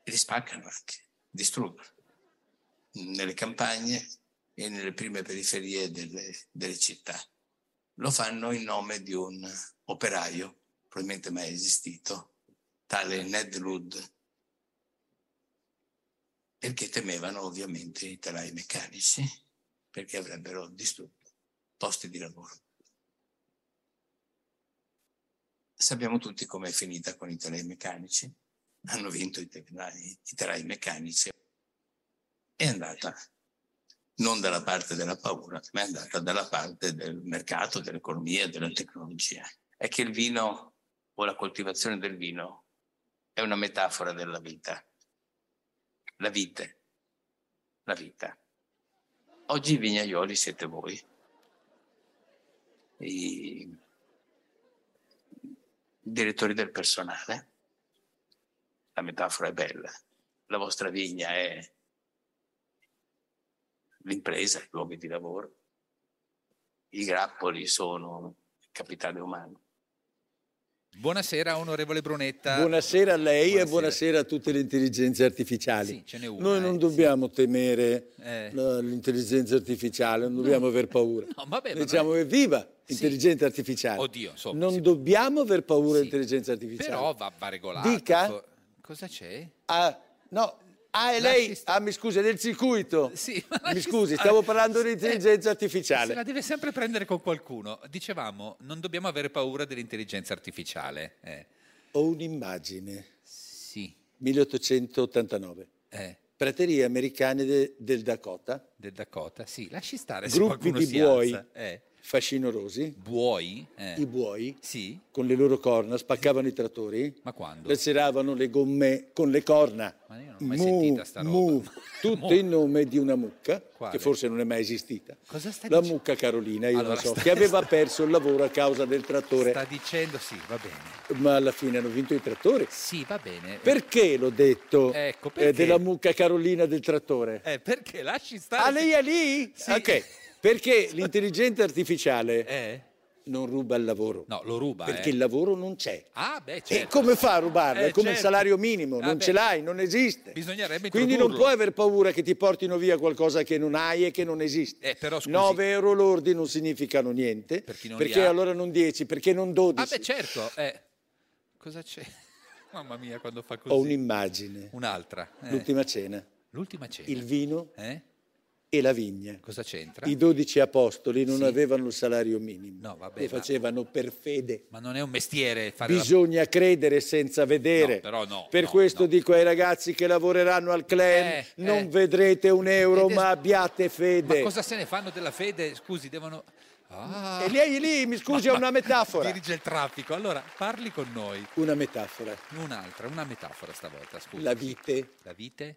E li spaccano anche, distruggono. Nelle campagne e nelle prime periferie delle, delle città. Lo fanno in nome di un operaio, probabilmente mai esistito, tale Ned Ludd, perché temevano ovviamente i telai meccanici, perché avrebbero distrutto posti di lavoro. Sappiamo tutti com'è finita con i telai meccanici. Hanno vinto i telai, i telai meccanici. È andata non dalla parte della paura, ma è andata dalla parte del mercato, dell'economia, della tecnologia. È che il vino o la coltivazione del vino è una metafora della vita. La vite, la vita. Oggi i vignaioli siete voi. I direttori del personale. La metafora è bella. La vostra vigna è l'impresa, i luoghi di lavoro. I grappoli sono il capitale umano. Buonasera onorevole Brunetta. Buonasera a lei Buonasera. e buonasera a tutte le intelligenze artificiali. Sì, ce n'è una, Noi non eh, dobbiamo temere Eh. l'intelligenza artificiale, non dobbiamo aver paura. No, vabbè, diciamo non che viva l'intelligenza artificiale. Oddio, insomma, non sì. dobbiamo aver paura dell'intelligenza artificiale. Però va, va regolato. Dica. Co- Cosa c'è? Ah, no. Ah, è lei? Ah, mi scusi, è del circuito. Sì, Mi scusi, stavo parlando dell'intelligenza Se artificiale. la deve sempre prendere con qualcuno. Dicevamo, non dobbiamo avere paura dell'intelligenza artificiale. Eh. Ho un'immagine. Sì. 1889. Eh. Praterie americane de- del Dakota. Del Dakota, sì, lasci stare se Gruppi qualcuno di si buoi. Eh. Fascinorosi. Buoi? Eh. I buoi Sì? con le loro corna spaccavano i trattori. Ma quando? Laceravano le gomme con le corna. Ma io non ho mai Mu, sentita sta roba. mu, tutto in nome di una mucca Quale? che forse non è mai esistita. Cosa stai La dicendo? mucca Carolina, io Allora, non so, sta- che aveva perso il lavoro a causa del trattore, Sta dicendo sì, va bene. ma alla fine hanno vinto i trattori. Sì, va bene. Perché l'ho detto Ecco, eh, perché? della mucca Carolina del trattore? Eh, perché lasci stare? Ah, lei è lì? Sì. Ok, perché l'intelligenza artificiale Eh? non ruba il lavoro. No, lo ruba, Perché eh. il lavoro non c'è. Ah, beh, E certo. come fa a rubarlo? Eh, è come il certo. salario minimo, Ah, non beh. ce l'hai, non esiste. Bisognerebbe Quindi non puoi aver paura che ti portino via qualcosa che non hai e che non esiste. Eh, però, scusi. 9 euro lordi non significano niente, Per non perché allora non 10, perché non 12. Ah, beh, certo. Eh. Cosa c'è? Mamma mia, quando fa così. Ho un'immagine, Un'altra. eh. l'ultima cena, L'ultima cena. il vino Eh? E la vigna. Cosa c'entra? I 12 apostoli non Sì. avevano il salario minimo, No, vabbè, lo ma- facevano per fede. Ma non è un mestiere fare la... Bisogna credere senza vedere. No, però no, per no, questo no. dico ai ragazzi che lavoreranno al clan, Eh, non eh. vedrete un euro, Ed ma abbiate fede. Ma cosa se ne fanno della fede? Scusi, devono... Ah, E lei lì, mi scusi, è una metafora. dirige il traffico. Allora, parli con noi. Una metafora. Un'altra, una metafora stavolta, scusi. La vite, La vite?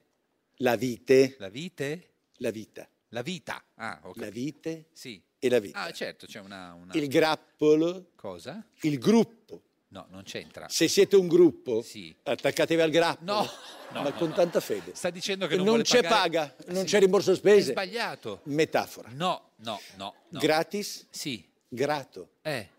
la vite, La vite? La vita. La vita. Ah. La vite Sì. e la vita. Ah, certo, c'è una... una- Il grappolo, Cosa? il gruppo. No, non c'entra. Se siete un gruppo, Sì. attaccatevi al grappolo. No, no, ma no, con no. tanta fede. Sta dicendo che non, non c'è pagare- paga, non Sì. c'è rimborso È spese. sbagliato. Metafora. No, no, no. no. Gratis, Sì. grato. Eh.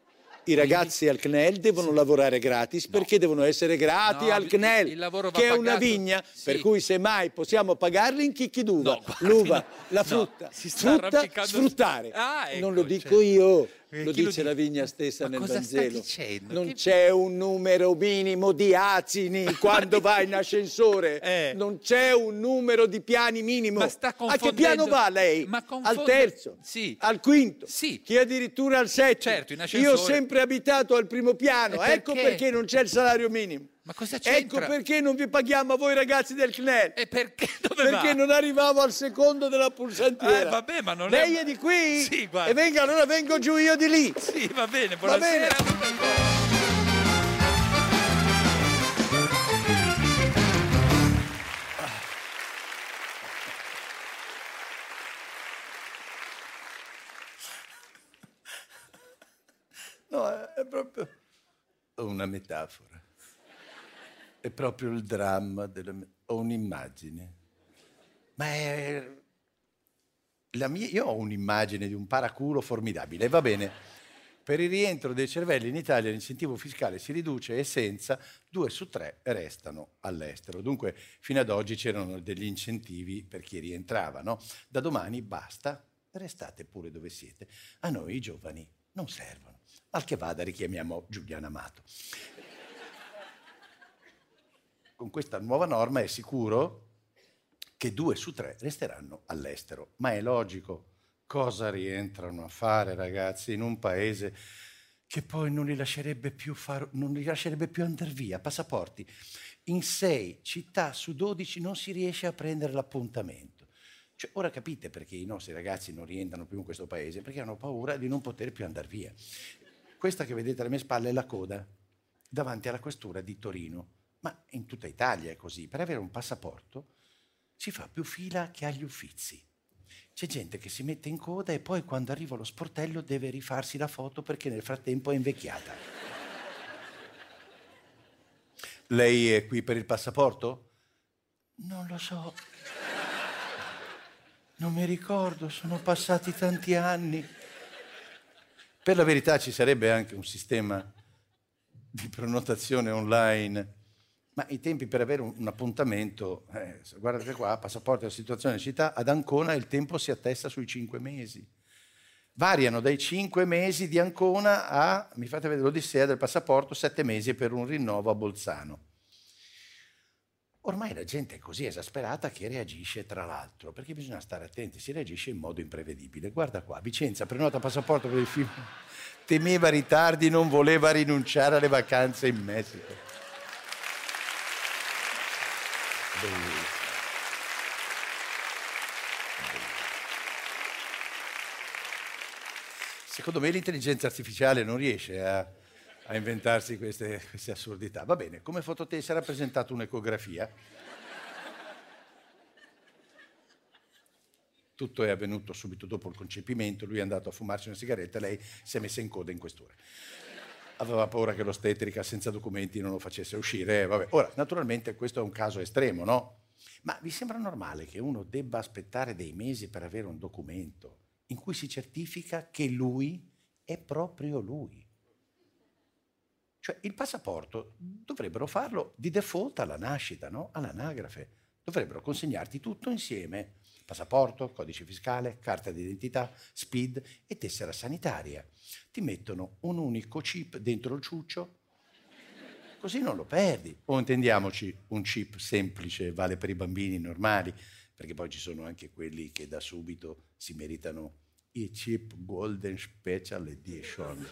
I ragazzi al CNEL devono lavorare gratis perché devono essere grati No, al CNEL, che è una pagato. vigna, Sì. per cui semmai possiamo pagarli in chicchi d'uva, No, l'uva, no, la no, frutta, si sta frutta, sfruttare. Ah, ecco, non lo dico certo. io, Eh, lo lo dice dice? la vigna stessa Ma nel cosa sta Vangelo. dicendo? Non Che- c'è un numero minimo di acini quando vai in ascensore, Eh. non c'è un numero di piani minimo. Ma sta A che confondendo- piano va lei? Ma al terzo? Sì. Al quinto? Sì. Chi addirittura al settimo? Certo, in Io ho ascensore. sempre abitato al primo piano, ecco perché? perché non c'è il salario minimo. Ma cosa Ecco c'entra? perché non vi paghiamo a voi ragazzi del CNEL. E perché? Dove Perché va? non arrivavo al secondo della pulsantiera. Eh, vabbè, ma non Lei è- è di qui? Sì, guarda. E venga, allora vengo giù io di lì. Sì, va bene, Va bene. buonasera. No, è- è proprio una metafora. È proprio il dramma della... me- Ho un'immagine. Ma è la mia- io ho un'immagine di un paraculo formidabile, va bene. Per il rientro dei cervelli in Italia l'incentivo fiscale si riduce e senza due su tre restano all'estero. Dunque fino ad oggi c'erano degli incentivi per chi rientrava. No? Da domani basta, restate pure dove siete. A noi i giovani non servono. Al che vada richiamiamo Giuliano Amato. Con questa nuova norma è sicuro che due su tre resteranno all'estero. Ma è logico. Cosa rientrano a fare, ragazzi, in un paese che poi non li lascerebbe più, far, lascerebbe più andare via? Passaporti. In sei città su dodici non si riesce a prendere l'appuntamento. Cioè, ora capite perché i nostri ragazzi non rientrano più in questo paese? Perché hanno paura di non poter più andare via. Questa che vedete alle mie spalle è la coda davanti alla questura di Torino. Ma in tutta Italia è così. Per avere un passaporto si fa più fila che agli uffizi. C'è gente che si mette in coda e poi quando arriva allo sportello deve rifarsi la foto perché nel frattempo è invecchiata. Lei è qui per il passaporto? Non lo so. Non mi ricordo, sono passati tanti anni. Per la verità ci sarebbe anche un sistema di prenotazione online ma i tempi per avere un, un appuntamento, eh, guardate qua, passaporto della situazione città, ad Ancona il tempo si attesta sui cinque mesi. Variano dai cinque mesi di Ancona a, mi fate vedere l'Odissea del passaporto, sette mesi per un rinnovo a Bolzano. Ormai la gente è così esasperata che reagisce tra l'altro, perché bisogna stare attenti, si reagisce in modo imprevedibile. Guarda qua, Vicenza prenota passaporto per il film, temeva ritardi, non voleva rinunciare alle vacanze in Messico. Secondo me l'intelligenza artificiale non riesce a, a inventarsi queste, queste, assurdità. Va bene, come fototessa ha rappresentato un'ecografia. Tutto è avvenuto subito dopo il concepimento, lui è andato a fumarsi una sigaretta, lei si è messa in coda in quest'ora aveva paura che l'ostetrica senza documenti non lo facesse uscire. Eh, Ora, naturalmente questo è un caso estremo, no? Ma vi sembra normale che uno debba aspettare dei mesi per avere un documento in cui si certifica che lui è proprio lui? Cioè il passaporto dovrebbero farlo di default alla nascita, no? all'anagrafe. Dovrebbero consegnarti tutto insieme, passaporto, codice fiscale, carta d'identità, SPID e tessera sanitaria. Ti mettono un unico chip dentro il ciuccio, così non lo perdi. O intendiamoci, un chip semplice vale per i bambini normali, perché poi ci sono anche quelli che da subito si meritano i chip Golden Special Edition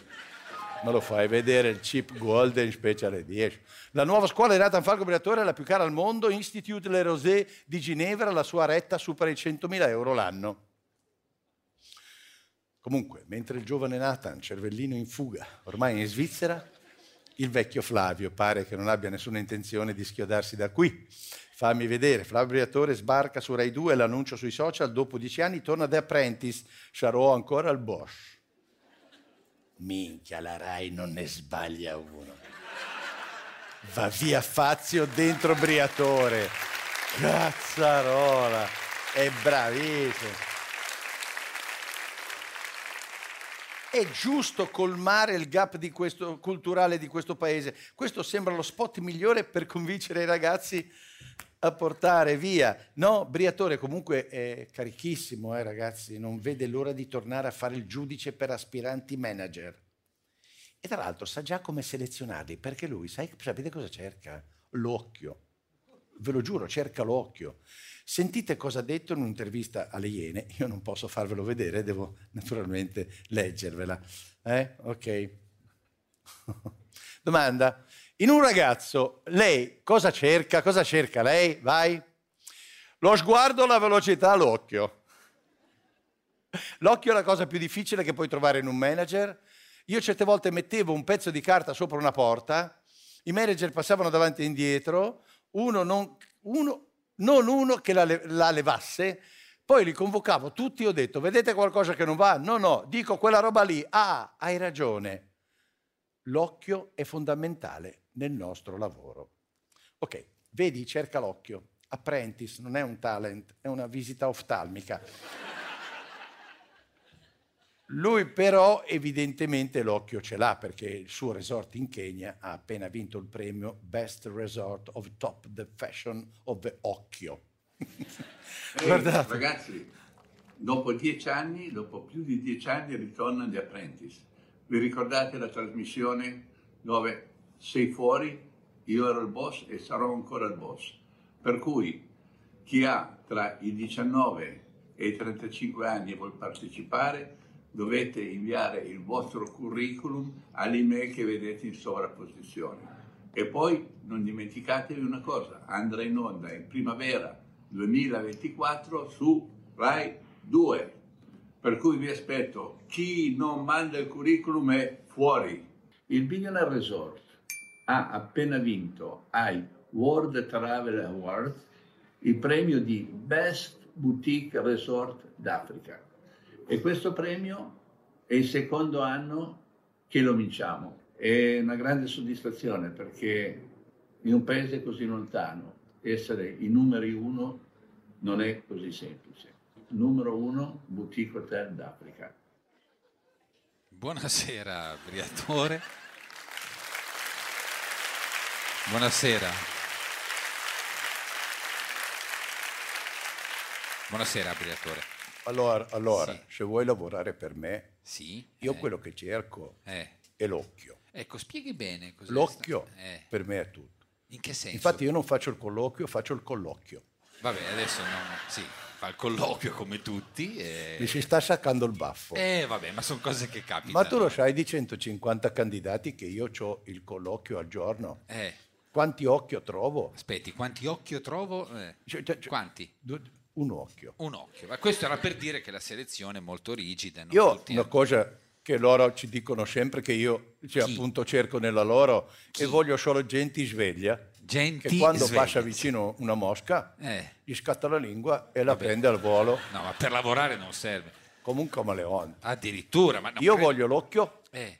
me lo fai vedere il chip Golden Special Edition. La nuova scuola di Nathan Falco Briatore è la più cara al mondo, Institute Le Rosé di Ginevra, la sua retta supera i 100.000 euro l'anno. Comunque, mentre il giovane Nathan, cervellino in fuga, ormai è in Svizzera, il vecchio Flavio pare che non abbia nessuna intenzione di schiodarsi da qui. Fammi vedere, Flavio Briatore sbarca su Rai 2 l'annuncio sui social, dopo dieci anni torna da Apprentice, sarò ancora al Bosch. Minchia, la Rai non ne sbaglia uno. Va via Fazio dentro Briatore. Cazzarola, è bravissimo. È giusto colmare il gap di questo, culturale di questo paese. Questo sembra lo spot migliore per convincere i ragazzi a portare via. No, Briatore comunque è carichissimo, eh, ragazzi, non vede l'ora di tornare a fare il giudice per aspiranti manager. E tra l'altro sa già come selezionarli, perché lui, sai, sapete cosa cerca? L'occhio. Ve lo giuro, cerca l'occhio. Sentite cosa ha detto in un'intervista alle Iene. Io non posso farvelo vedere, devo naturalmente leggervela. Eh? Ok. Domanda. In un ragazzo, lei cosa cerca? Cosa cerca lei? Vai. Lo sguardo, la velocità, l'occhio. L'occhio è la cosa più difficile che puoi trovare in un manager. Io certe volte mettevo un pezzo di carta sopra una porta, i manager passavano davanti e indietro, uno non uno, non uno che la, la levasse, poi li convocavo tutti e ho detto, vedete qualcosa che non va? No, no, dico quella roba lì. Ah, hai ragione. L'occhio è fondamentale nel nostro lavoro. Ok, vedi, cerca l'occhio. Apprentice non è un talent, è una visita oftalmica. Lui però evidentemente l'occhio ce l'ha perché il suo resort in Kenya ha appena vinto il premio Best Resort of Top the Fashion of the Occhio. Guardate. ragazzi, dopo dieci anni, dopo più di dieci anni, ritorna The Apprentice. Vi ricordate la trasmissione dove sei fuori, io ero il boss e sarò ancora il boss. Per cui chi ha tra i 19 e i 35 anni e vuol partecipare, dovete inviare il vostro curriculum all'email che vedete in sovrapposizione. E poi non dimenticatevi una cosa, andrà in onda in primavera 2024 su Rai 2. Per cui vi aspetto, chi non manda il curriculum è fuori. Il Billionaire Resort ha appena vinto ai World Travel Awards il premio di Best Boutique Resort d'Africa. E questo premio è il secondo anno che lo vinciamo. È una grande soddisfazione perché in un paese così lontano essere i numeri uno non è così semplice. Numero uno, Boutique Hotel d'Africa. Buonasera, Briatore. Buonasera. Buonasera, Briatore. Allora, allora, se vuoi lavorare per me, Sì? io quello che cerco Eh. è l'occhio. Ecco, spieghi bene cos'è L'occhio sta- eh, per me è tutto. In che senso? Infatti io non faccio il colloquio, faccio il colloquio. Vabbè, adesso non... Sì, il colloquio come tutti. E... Mi si sta saccando il baffo. Eh, vabbè, ma sono cose che capitano. Ma tu lo sai di 150 candidati che io ho il colloquio al giorno? Eh, Quanti occhio trovo? aspetti, quanti occhio trovo? Eh, Cioè, cioè, cioè, Quanti? Un occhio. Un occhio. Ma questo era per dire che la selezione è molto rigida. Io una cosa che loro ci dicono sempre che io cioè, Chi? appunto cerco nella loro e voglio solo gente sveglia. Genti che quando sveglie, passa vicino una mosca Eh. gli scatta la lingua e la prende al volo No, ma per lavorare non serve. come un camaleonte. Addirittura. Ma io credo- voglio l'occhio, Eh,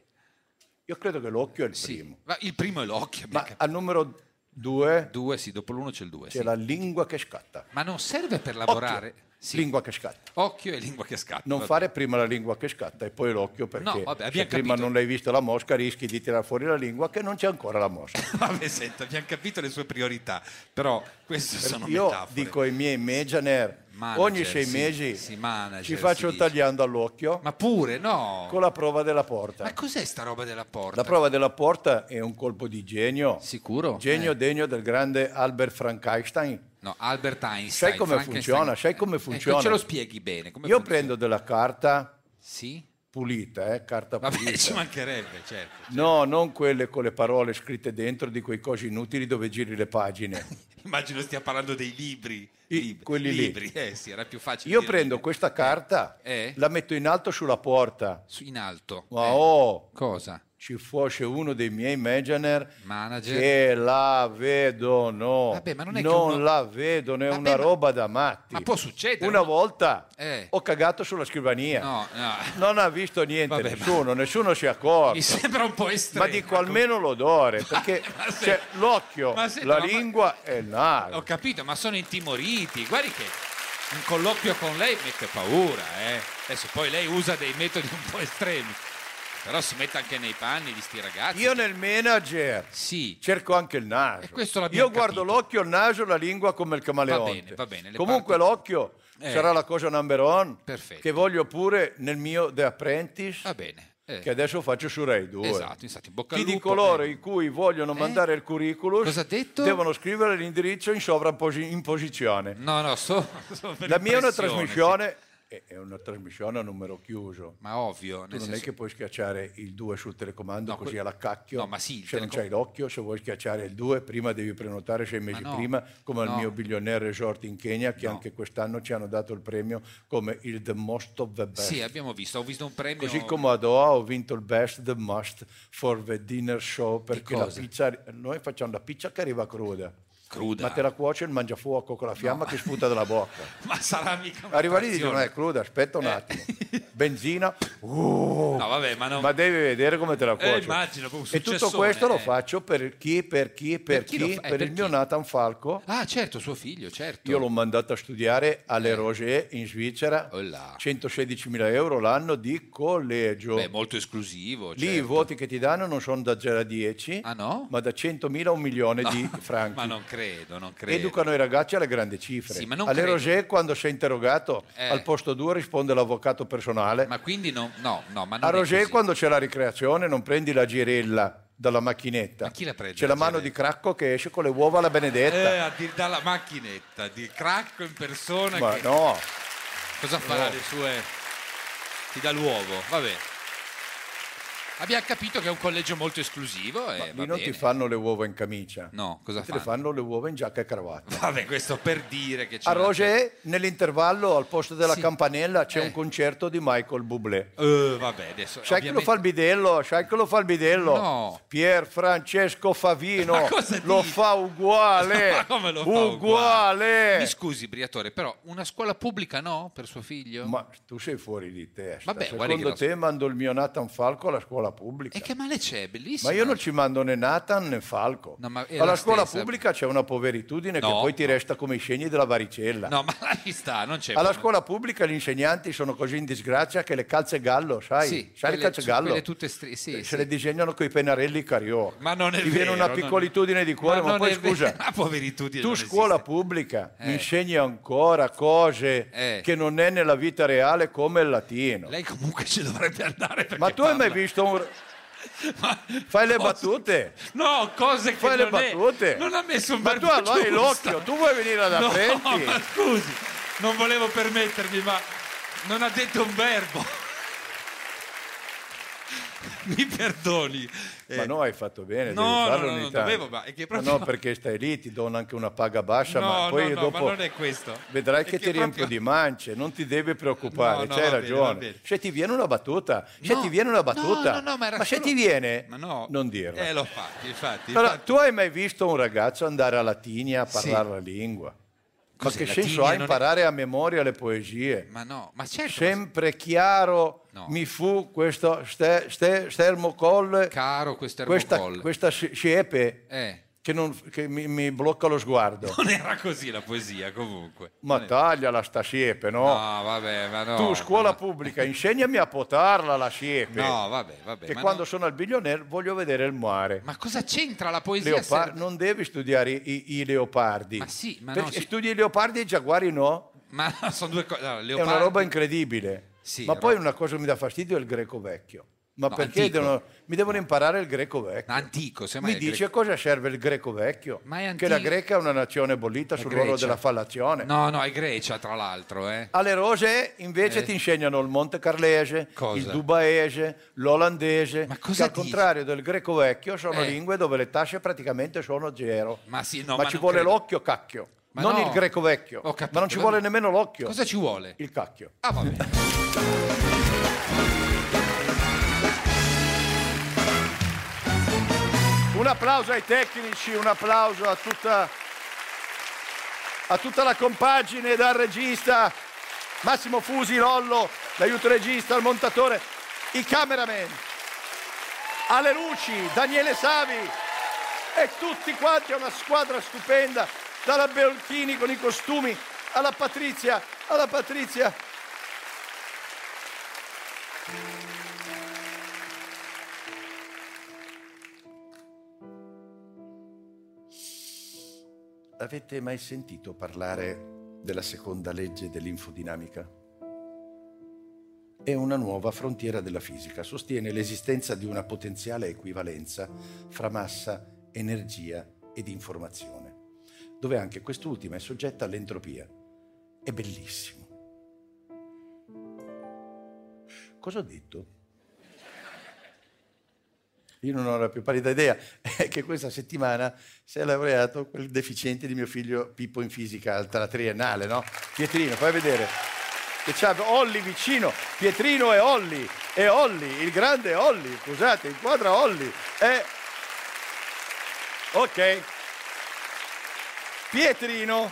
io credo che l'occhio è il sì. primo. Ma il primo è l'occhio. Ma al numero due Due, sì, dopo l'uno c'è il due. c'è sì. la lingua che scatta. Ma non serve per lavorare. Sì. Lingua che scatta. Occhio e lingua che scatta. Non va fare prima la lingua che scatta e poi l'occhio perché No, vabbè, se prima capito. non l'hai vista la mosca rischi di tirare fuori la lingua che non c'è ancora la mosca. Vabbè, senta, abbiamo capito le sue priorità, però queste sono Io metafore. dico ai miei manager, Manager, ogni sei mesi sì, manager, ci faccio si dice. tagliando all'occhio Ma pure, no. con la prova della porta. Ma cos'è sta roba della porta? La prova della porta è un colpo di genio. Sicuro? Genio Eh. degno del grande Albert Frankenstein. No, Albert Einstein. Sai come funziona? Sai come Ecco, funziona? ce lo spieghi bene. Io funziona? prendo della carta Sì? Pulita, eh, carta Vabbè, pulita. ci mancherebbe, certo. No, non quelle con le parole scritte dentro di quei cosi inutili dove giri le pagine. Immagino stia parlando dei libri. I- libri, quelli lì. libri. Eh sì, era più facile. Io prendo libri. questa carta, Eh? la metto in alto sulla porta. In alto. Ma Eh, oh, Cosa? Ci fosse uno dei miei manager, Manager. che la vedono. Vabbè, ma non è che non uno- la vedono, è Vabbè, una ma- roba da matti. Ma può succedere. Una no? volta Eh. ho cagato sulla scrivania. No, no. Non ha visto niente Vabbè, ma- nessuno, nessuno si è accorto. Mi sembra un po' estremo. Ma dico almeno l'odore, perché Ma se- c'è l'occhio, se- la lingua e il naso. Ho capito, ma sono intimoriti. Guardi che un colloquio con lei mette paura, eh. Adesso poi lei usa dei metodi un po' estremi. Però si mette anche nei panni di sti ragazzi. Io nel manager Sì. cerco anche il naso. Io guardo capito. l'occhio, il naso, la lingua come il camaleonte. Va bene, va bene, Comunque parti- l'occhio Eh. sarà la cosa number one Perfetto. che voglio pure nel mio The Apprentice Va bene. eh. che adesso faccio su Rai 2. Esatto, infatti, in bocca Chi di coloro eh. i cui vogliono mandare il curriculum Cosa ha detto? devono scrivere l'indirizzo in sovraimposizione. No, no, so, so La mia è una trasmissione, è- è una trasmissione a numero chiuso. Ma ovvio, non senso... è che puoi schiacciare il 2 sul telecomando No, così que- alla cacchio. No, ma sì, Se non telecom- c'hai l'occhio, se vuoi schiacciare il 2, prima devi prenotare sei mesi no, prima, come no. al mio Billionaire Resort in Kenya, che anche quest'anno ci hanno dato il premio come il The Most of the Best. Sì, abbiamo visto, ho visto un premio... Così come a Doha ho vinto il Best The Must for the Dinner Show perché la pizza, noi facciamo la pizza che arriva cruda. Cruda. Ma te la cuoce il mangiafuoco con la fiamma che sputa dalla bocca. Ma sarà mica una Arriva lì e dice, non è cruda, aspetta un attimo. Benzina. uh, No, vabbè, ma non... ma devi vedere come te la cuoce. Eh, immagino, e tutto questo lo eh. faccio per chi, per chi, per, chi chi? lo fa? Eh, per per il mio Nathan Falco. Ah, certo, suo figlio, certo. Io l'ho mandato a studiare alle Roger in Svizzera, Oh. 116.000 euro l'anno di collegio. Beh, molto esclusivo. Lì i certo. voti che ti danno non sono da 0 a 10, Ah, no? ma da 100.000 a un milione No, di franchi. Ma non credo, non credo. Educano i ragazzi alle grandi cifre. Sì, alle credo. Roger, quando sei interrogato, Eh. al posto 2 risponde l'avvocato personale. Ma quindi no, no, no, ma non A è Roger, quando c'è la ricreazione, non prendi la girella dalla macchinetta. Ma chi la prende C'è la la mano di cracco che esce con le uova alla benedetta. Eh, dalla macchinetta di cracco in persona. Ma che- no, Cosa farà le sue... Ti dà l'uovo, vabbè. Abbiamo capito che è un collegio molto esclusivo e lì va non bene. ti fanno le uova in camicia. No, cosa Te le fanno? fanno le uova in giacca e cravatta. Vabbè, questo per dire che c'è A una- Roger, nell'intervallo, al posto della Sì. campanella, c'è Eh. un concerto di Michael Bublé. Eh, vabbè, adesso Sai che lo ovviamente- fa il bidello? Sai che lo fa il bidello? No. Pier Francesco Favino lo fa uguale. Ma come lo fa uguale. Mi scusi, Briatore, però una scuola pubblica no per suo figlio? Ma tu sei fuori di testa. Vabbè, Secondo la- te mando il mio Nathan Falco alla scuola pubblica? E che male c'è? Bellissimo. Ma io non ci mando né Nathan né Falco. No, ma Alla la scuola stessa. pubblica c'è una poveritudine che No, poi ti resta come i segni della varicella. No, ma là ci sta, non c'è. Alla problema. scuola pubblica gli insegnanti sono così in disgrazia che le calze gallo, sai? Sì, sai le calze gallo? tutte stri- sì, se sì. le disegnano con i pennarelli Cariò. Ma non è Ti viene vero, una non- piccolitudine di cuore, Ma ma, poi scusa, La poveritudine tu scuola pubblica Eh. insegni ancora cose Eh. che non è nella vita reale come il latino. Lei comunque ci dovrebbe andare Ma tu hai mai visto un... Fai le battute? No, cose che Fai le non è- battute? Non ha messo un Ma verbo tu allora l'occhio, tu vuoi venire ad No, apprendi? ma scusi, non volevo permettermi, ma non ha detto un verbo. Mi perdoni. Ma Eh, no, hai fatto bene, No, devi no, farlo no, non dovevo, ma è che Ma proprio- no, perché stai lì, ti dono anche una paga bassa, No, ma poi no, no, dopo ma non è questo. vedrai che, che ti riempio proprio- di mance, non ti devi preoccupare, No, no, c'hai ragione. bene. Se ti viene una battuta, se No, ti viene una battuta, no, no, no, ma era se ti viene, Ma no. non dirla. Eh, l'ho fatto, infatti. Allora, tu hai mai visto un ragazzo andare a Latinia a Sì. parlare la lingua? Ma che senso ha non è- imparare a memoria le poesie? Ma no, ma certo. Sempre chiaro No. mi fu questo ste, ste, stermocolle, Caro questo questa, ermocolle. questa sci- siepe Eh, che, non- che mi, mi blocca lo sguardo. non era così la poesia comunque. Ma tagliala sta siepe, no? No, vabbè, ma no. tu, scuola ma- pubblica, insegnami a potarla la siepe. No, vabbè, vabbè. che quando no- sono al biglionaire voglio vedere il mare. Ma cosa c'entra la poesia? Leopa- ser- non devi studiare i, i- leopardi. Ma sì, ma Perché no, sì. studi i leopardi e i giaguari no? Ma no, sono due cose. no, È leopardi- una roba incredibile. Sì, Ma poi una cosa che mi dà fastidio è il greco vecchio. Ma No, perché antico. devono- mi devono imparare il greco vecchio? Antico, semmai Mi dice greco- cosa serve il greco vecchio? Ma è Che la. Greca è una nazione bollita È sull'oro Grecia. della fallazione. No, no, è Grecia, tra l'altro, eh. Alle rose invece Eh. ti insegnano il monte carlese, Cosa? il dubaese, l'olandese, Ma che cosa al dici? contrario del greco vecchio sono Eh. lingue dove le tasse praticamente sono zero. Ma sì, no, ma ma ci vuole credo. l'occhio cacchio, Ma non no. il greco vecchio, capito, ma non ci vuole nemmeno l'occhio, Cosa ci vuole? il cacchio. Ah, va bene. Un applauso ai tecnici, un applauso a tutta, a tutta la compagine, dal regista Massimo Fusi, Lollo, l'aiuto regista, il montatore, i cameraman, alle luci, Daniele Savi e tutti quanti, una squadra stupenda, dalla Beolchini con i costumi alla Patrizia, alla Patrizia. Avete mai sentito parlare della seconda legge dell'infodinamica? È una nuova frontiera della fisica, sostiene l'esistenza di una potenziale equivalenza fra massa, energia ed informazione, dove anche quest'ultima è soggetta all'entropia. È bellissimo. Cosa ho detto? Io non ho la più pallida idea, è che questa settimana si è laureato quel deficiente di mio figlio Pippo in fisica alla triennale, no? Pietrino, fai vedere. Che c'ha Olli vicino, Pietrino e Olli, e Olli, il grande Olli, scusate, inquadra Olli. E... Ok. Pietrino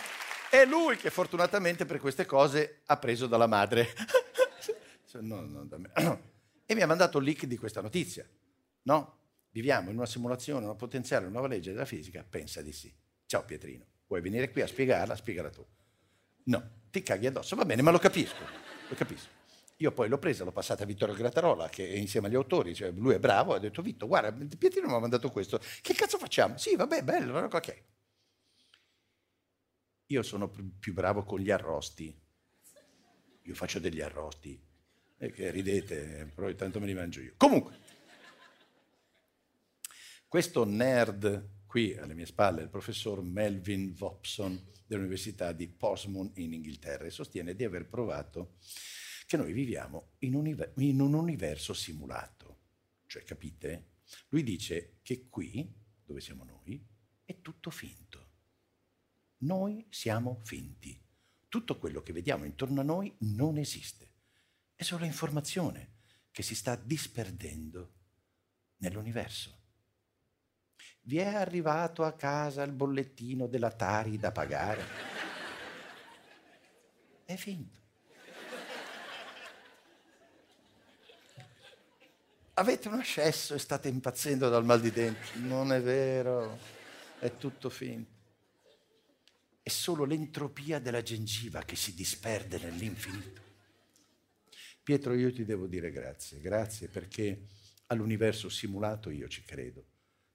è lui che fortunatamente per queste cose ha preso dalla madre. No, no, da me. E mi ha mandato il leak di questa notizia. No? Viviamo in una simulazione, una potenziale nuova legge della fisica? Pensa di sì. Ciao Pietrino, vuoi venire qui a spiegarla? Spiegala tu. No, ti caghi addosso. Va bene, ma lo capisco. Lo capisco. Io poi l'ho presa, l'ho passata a Vittorio Grattarola, che è insieme agli autori, cioè lui è bravo, ha detto Vitto, guarda, Pietrino mi ha mandato questo, che cazzo facciamo? Sì, vabbè, bello, ok. Io sono più bravo con gli arrosti. Io faccio degli arrosti. E che ridete, però intanto me li mangio io. Comunque, questo nerd qui alle mie spalle, il professor Melvin Vopson dell'Università di Portsmouth in Inghilterra, e sostiene di aver provato che noi viviamo in un, in un universo simulato. Cioè, capite? Lui dice che qui, dove siamo noi, è tutto finto. Noi siamo finti. Tutto quello che vediamo intorno a noi non esiste. È solo informazione che si sta disperdendo nell'universo. Vi è arrivato a casa il bollettino della Tari da pagare? È finto. Avete un ascesso e state impazzendo dal mal di denti? Non è vero, è tutto finto. È solo l'entropia della gengiva che si disperde nell'infinito. Pietro, io ti devo dire grazie, grazie perché all'universo simulato io ci credo,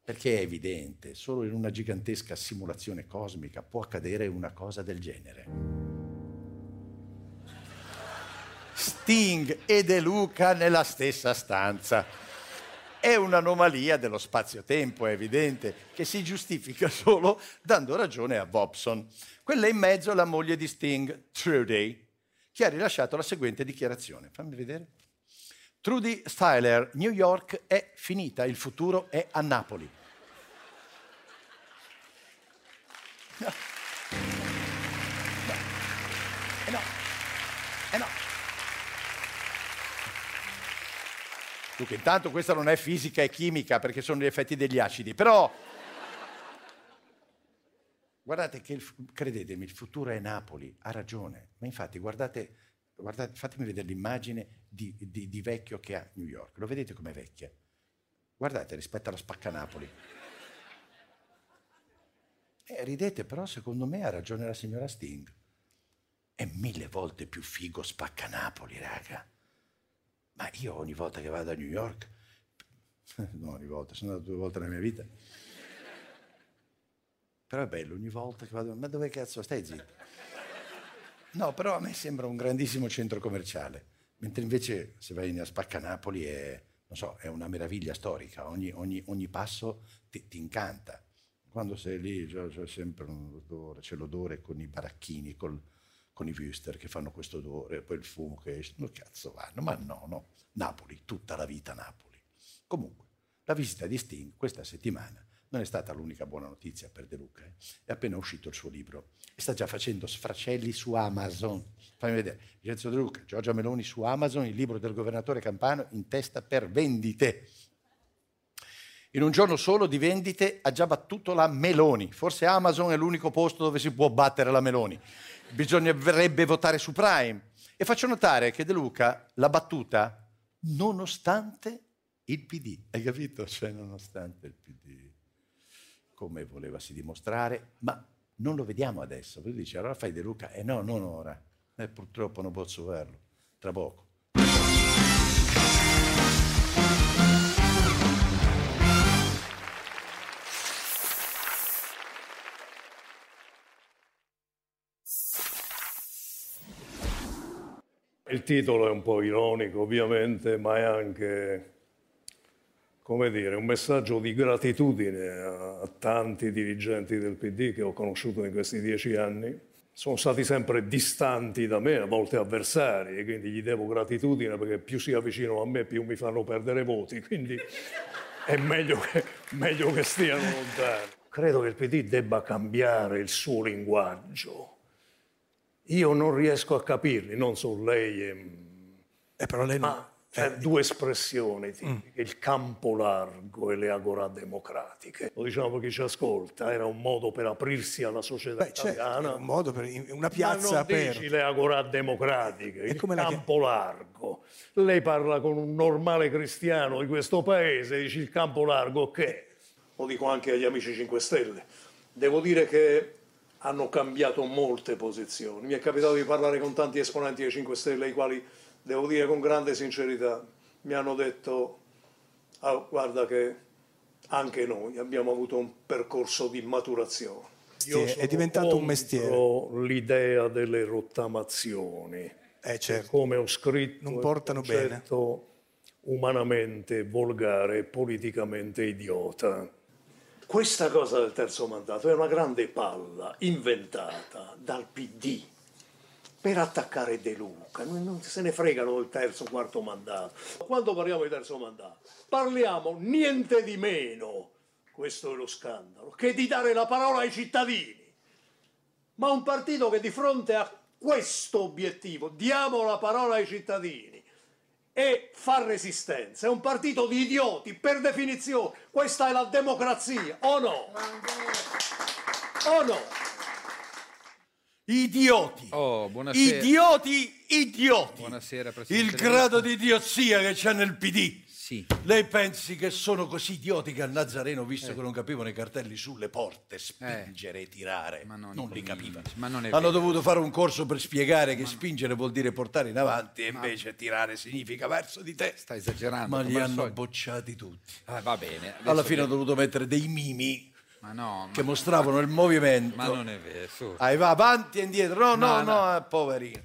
perché è evidente, solo in una gigantesca simulazione cosmica può accadere una cosa del genere. Sting e De Luca nella stessa stanza. È un'anomalia dello spazio-tempo, è evidente, che si giustifica solo dando ragione a Bobson. Quella in mezzo è la moglie di Sting, Trudy, che ha rilasciato la seguente dichiarazione. Fammi vedere. Trudy Styler, New York è finita, il futuro è a Napoli. No. No. Eh no. Eh no. Dunque, intanto questa non è fisica e chimica perché sono gli effetti degli acidi, però Guardate che, il, credetemi, il futuro è Napoli, ha ragione. Ma infatti, guardate, guardate fatemi vedere l'immagine di, di, di, vecchio che ha New York. Lo vedete com'è vecchia? Guardate rispetto alla spacca Napoli. Eh, ridete, però secondo me ha ragione la signora Sting. È mille volte più figo spacca Napoli, raga. Ma io ogni volta che vado a New York, no, ogni volta, sono andato due volte nella mia vita, però è bello, ogni volta che vado, ma dove cazzo stai zitto? No, però a me sembra un grandissimo centro commerciale, mentre invece se vai a Spaccanapoli è, so, è una meraviglia storica, ogni, ogni, ogni passo ti, ti, incanta. Quando sei lì c'è, c'è sempre un odore, c'è l'odore con i baracchini, col, con i Wüster che fanno questo odore, poi il fumo che esce, no cazzo vanno, ma no, no, Napoli, tutta la vita Napoli. Comunque, la visita di Sting questa settimana non è stata l'unica buona notizia per De Luca. Eh. È appena uscito il suo libro e sta già facendo sfracelli su Amazon. Fammi vedere. Vincenzo De Luca, Giorgia Meloni su Amazon, il libro del governatore Campano in testa per vendite. In un giorno solo di vendite ha già battuto la Meloni. Forse Amazon è l'unico posto dove si può battere la Meloni. Bisognerebbe votare su Prime. E faccio notare che De Luca l'ha battuta nonostante il PD. Hai capito? Cioè, nonostante il PD come volevasi dimostrare, ma non lo vediamo adesso. Poi dice, allora fai De Luca? Eh no, non ora. Eh, purtroppo non posso farlo, tra poco. Il titolo è un po' ironico ovviamente, ma è anche come dire, un messaggio di gratitudine a tanti dirigenti del PD che ho conosciuto in questi dieci anni. Sono stati sempre distanti da me, a volte avversari, e quindi gli devo gratitudine perché più si avvicinano a me più mi fanno perdere voti, quindi è meglio che, meglio che stiano lontani. Credo che il PD debba cambiare il suo linguaggio. Io non riesco a capirli, non so lei. E... Eh, però lei non... Ma C'è due espressioni tipiche, il campo largo e le agorà democratiche. Lo diciamo per chi ci ascolta, era un modo per aprirsi alla società Beh, certo, italiana. è un modo per una piazza aperta. dici le agorà democratiche, il come la campo largo. Lei parla con un normale cristiano di questo paese, dici il campo largo che? Lo dico anche agli amici 5 Stelle. Devo dire che hanno cambiato molte posizioni. Mi è capitato di parlare con tanti esponenti dei 5 Stelle, i quali, devo dire con grande sincerità, mi hanno detto, "Ah, guarda che anche noi abbiamo avuto un percorso di maturazione. Io È sono diventato un mestiere. l'idea delle rottamazioni. Eh, certo. Come ho scritto, Non è portano un concetto umanamente volgare e politicamente idiota. Questa cosa del terzo mandato è una grande palla inventata dal PD per attaccare De Luca. Non, se ne fregano del terzo o quarto mandato. Quando parliamo di terzo mandato, parliamo niente di meno, questo è lo scandalo, che di dare la parola ai cittadini. Ma un partito che di fronte a questo obiettivo, diamo la parola ai cittadini, e fa resistenza, è un partito di idioti, per definizione. Questa è la democrazia, o no? O no? Idioti. Oh, buonasera. Idioti, idioti. Buonasera, Presidente. Il grado di idiozia che c'è nel PD. Sì. Lei pensi che sono così idioti che al Nazareno, visto che non capivano i cartelli sulle porte, spingere e tirare, non, li capivano. Ma non Hanno vero. dovuto fare un corso per spiegare che spingere vuol dire portare in avanti e invece tirare significa verso di te. Sta esagerando. Ma li hanno solito. bocciati tutti. Ah, va bene. Alla fine ho che- dovuto mettere dei mimi Ma no, che ma- mostravano il movimento. Ma non è vero. su. Ah, va avanti e indietro. No, no, No, no, no. eh, poverino.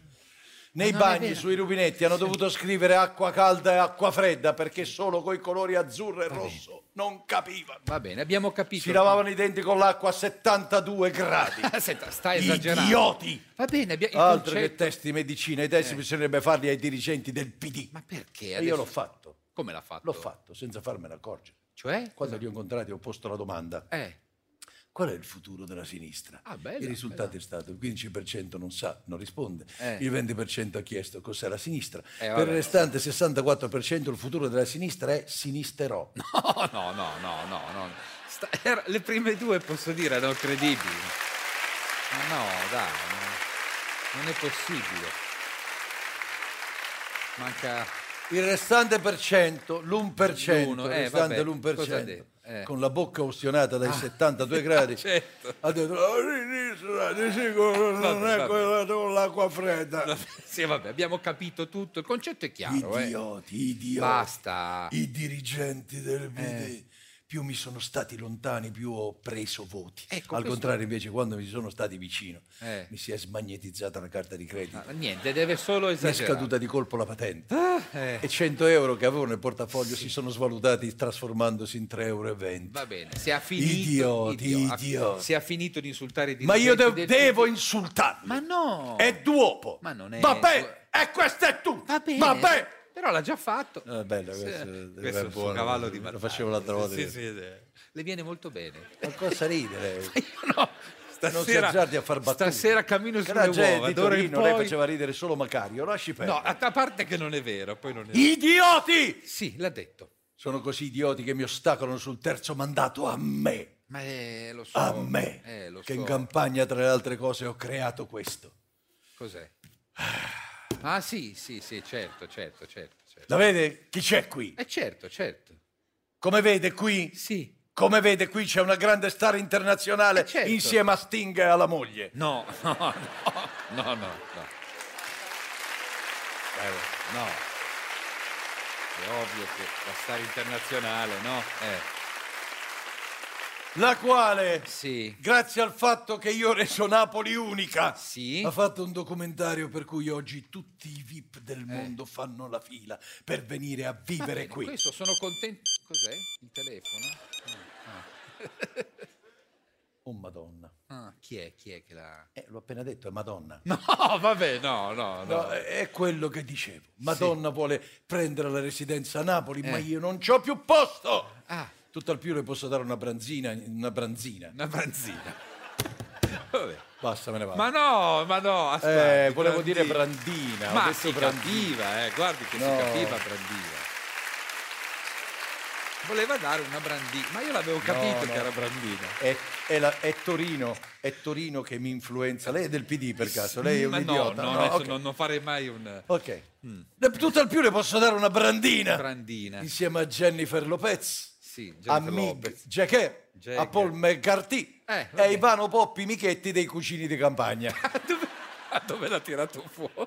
Nei bagni, sui rubinetti, hanno dovuto scrivere acqua calda e acqua fredda perché solo coi colori azzurro e rosso non capivano. Va bene, abbiamo capito. Si lavavano i denti con l'acqua a 72 gradi. Senta, sta esagerando. Idioti! Va bene, abbia- il Altro che testi di medicina, i testi bisognerebbe farli ai dirigenti del PD. Ma perché? E io adesso- l'ho fatto. Come l'ha fatto? L'ho fatto senza farmene accorgere. Cioè? Quando li ho incontrati ho posto la domanda. Eh. Qual è il futuro della sinistra? Ah, bella, il risultato è stato il 15% non sa, non risponde, Eh. il 20% ha chiesto cos'è la sinistra, Eh, per il restante 64% il futuro della sinistra è sinisterò. No, no, no, no, no. no. Sta- era- le prime due, posso dire, erano credibili. Ma no, dai, no. non è possibile. Manca... Il restante per cento, l'1%, L'uno, il eh, restante vabbè, cosa ha l'1%, detto? Eh. con la bocca ustionata dai 72 gradi, certo. ha detto la sinistra di sicuro non Vabbè, è vabbè. quella con l'acqua fredda. Sì, vabbè, abbiamo capito tutto. Il concetto è chiaro. eh. Idioti, idioti. Basta. I dirigenti del PD. Più mi sono stati lontani, più ho preso voti. Ecco, Al questo- contrario, invece, quando mi sono stati vicino, Eh. mi si è smagnetizzata la carta di credito. Ma Niente, deve solo Mi è esagerare. scaduta di colpo la patente. eh. E 100 euro che avevo nel portafoglio si sono svalutati trasformandosi in 3,20 euro. Va bene, se ha finito... Idioti, idioti. Se ha finito di insultare i Ma io de- del devo PD. insultarli. Ma no! È duopo. Ma non è... Vabbè, e questo è tutto. Va bene. Vabbè. Però l'ha già fatto. Ah, bello, Sì, questo, questo è il suo buono, cavallo di Lo battaglia. facevo l'altra volta. Sì, sì, sì. Le viene molto bene. Ma cosa ridere? no, non si a far battute. Stasera cammino sulle uova. di Torino, lei poi- faceva ridere solo Macario, lasci perdere. No, a parte che non è vero, poi non è Idioti! Sì, l'ha detto. Sono così idioti che mi ostacolano sul terzo mandato a me. Ma eh, lo so. A me. Eh, lo che so. in campagna, tra le altre cose, ho creato questo. Cos'è? Ah, sì, sì, sì, certo, certo, certo. certo. La vede? Chi c'è qui? Eh, certo, certo. Come vede qui? Sì. Come vede qui c'è una grande star internazionale Eh, certo. insieme a Sting e alla moglie. No, no, no, no, no, no. Eh, no. È ovvio che la star internazionale, no? Eh, La quale, sì. grazie al fatto che io ho reso Napoli unica, Sì. ha fatto un documentario per cui oggi tutti i VIP del mondo fanno la fila per venire a vivere bene, qui. Questo sono contento. Cos'è? Il telefono? Ah. Oh Madonna. Ah, chi è? Chi è che l'ha... Eh, l'ho appena detto, è Madonna. No, vabbè, no, no, no. No, è quello che dicevo. Madonna vuole prendere la residenza a Napoli, ma Eh. io non c'ho più posto. Ah, Tutt'al più le posso dare una branzina, una branzina. una branzina. Vabbè. Basta, me ne vado. Ma no, ma no, aspetta. Eh, volevo dire Brandina, ho Ma detto si Brandina. capiva, eh, guardi che No. si capiva Brandina. Voleva dare una Brandina, ma io l'avevo capito No, no. che era Brandina. È, è la- è Torino, è Torino che mi influenza. Lei è del PD per caso? Lei è un ma no, idiota? no, No, adesso ok. non, non farei mai un... Ok. Mm. Tutto al più le posso dare una brandina. Brandina. Insieme a Jennifer Lopez, Sì, a Mig Jagger. a Paul McCarthy Eh, e a Ivano Poppi Michetti dei Cucini di Campagna. Ma dove l'ha tirato fuori?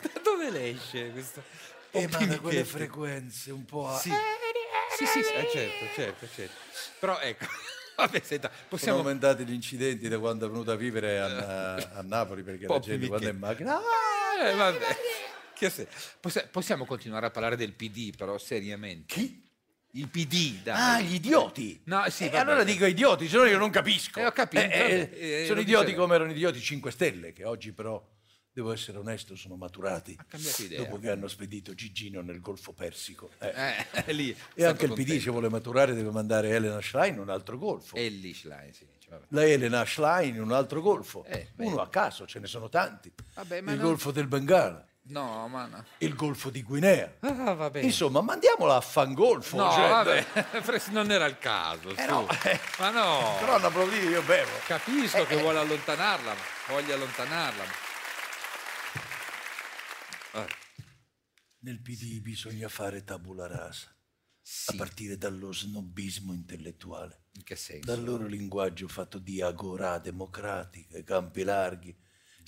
da dove le esce questo? E ma da quelle Michetti? frequenze un po' a... Sì. Sì, sì, sì, eh, certo, certo, certo. Però ecco, vabbè, senta, Sono possiamo... aumentati gli incidenti da quando è venuta a vivere a, a Napoli perché la Poppi gente quando è in Michetti. macchina... Eh, vabbè. Se- possi- Possiamo continuare a parlare del PD, però seriamente. Chi? Il PD, dai. Ah, gli idioti! No, sì, E vabbè. allora dico idioti, se no io non capisco. Eh, ho capito, Eh, eh, eh, sono idioti dicevo. come erano idioti 5 Stelle, che oggi però, devo essere onesto, sono maturati. Ha cambiato idea. Dopo che hanno spedito Gigino nel Golfo Persico. Eh. Eh, lì. E anche il PD, se vuole maturare, deve mandare Elena Schlein in un altro golfo. Ellie Schlein, sì. cioè, vabbè. La Elena Schlein in un altro golfo. Eh, Uno a caso, ce ne sono tanti. Il non- golfo del Bengala, No, ma no. il golfo di Guinea. Ah, va bene. Insomma, mandiamola a fangolfo. No, cioè, vabbè, non era il caso. su. no, eh. Ma no. Però hanno applaudito, io bevo. Capisco che vuole allontanarla, voglia allontanarla. Eh, Nel PD bisogna fare tabula rasa, a partire dallo snobismo intellettuale, in che senso? dal loro linguaggio fatto di agorà democratica, campi larghi.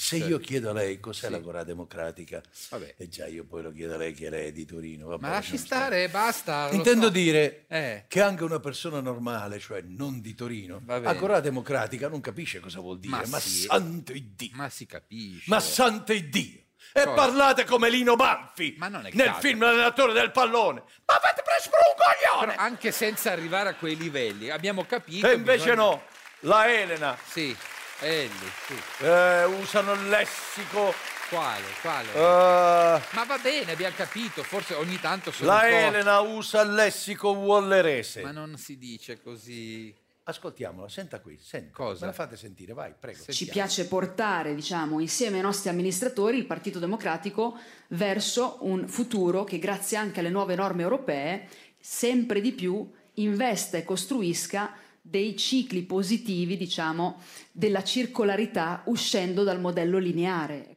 Se Certo. io chiedo a lei cos'è Sì. l'agorà democratica, Vabbè. e già io poi lo chiedo a lei che lei è di Torino. vabbè, Ma lasci stare, basta. lo Intendo so. dire Eh. che anche una persona normale, cioè non di Torino, bene. agorà democratica non capisce cosa vuol dire. Ma, sì. santo Iddio! Ma si capisce. Ma santo Iddio! E Cosa? parlate come Lino Banfi Ma non è nel caso. film L'allenatore del pallone. Ma avete preso per un coglione! Però anche senza arrivare a quei livelli, abbiamo capito. E invece bisogna- no, la Elena Sì, Ellie, sì. eh, usano il lessico. Quale, quale? eh, Ma va bene, abbiamo capito, forse ogni tanto sono la un po'... Elena usa il lessico wallerese. Ma non si dice così... Ascoltiamola, senta qui, senta. Cosa? Me la fate sentire, vai, prego. Ci piace portare, diciamo, insieme ai nostri amministratori il Partito Democratico verso un futuro che, grazie anche alle nuove norme europee, sempre di più investa e costruisca dei cicli positivi, diciamo, della circolarità uscendo dal modello lineare.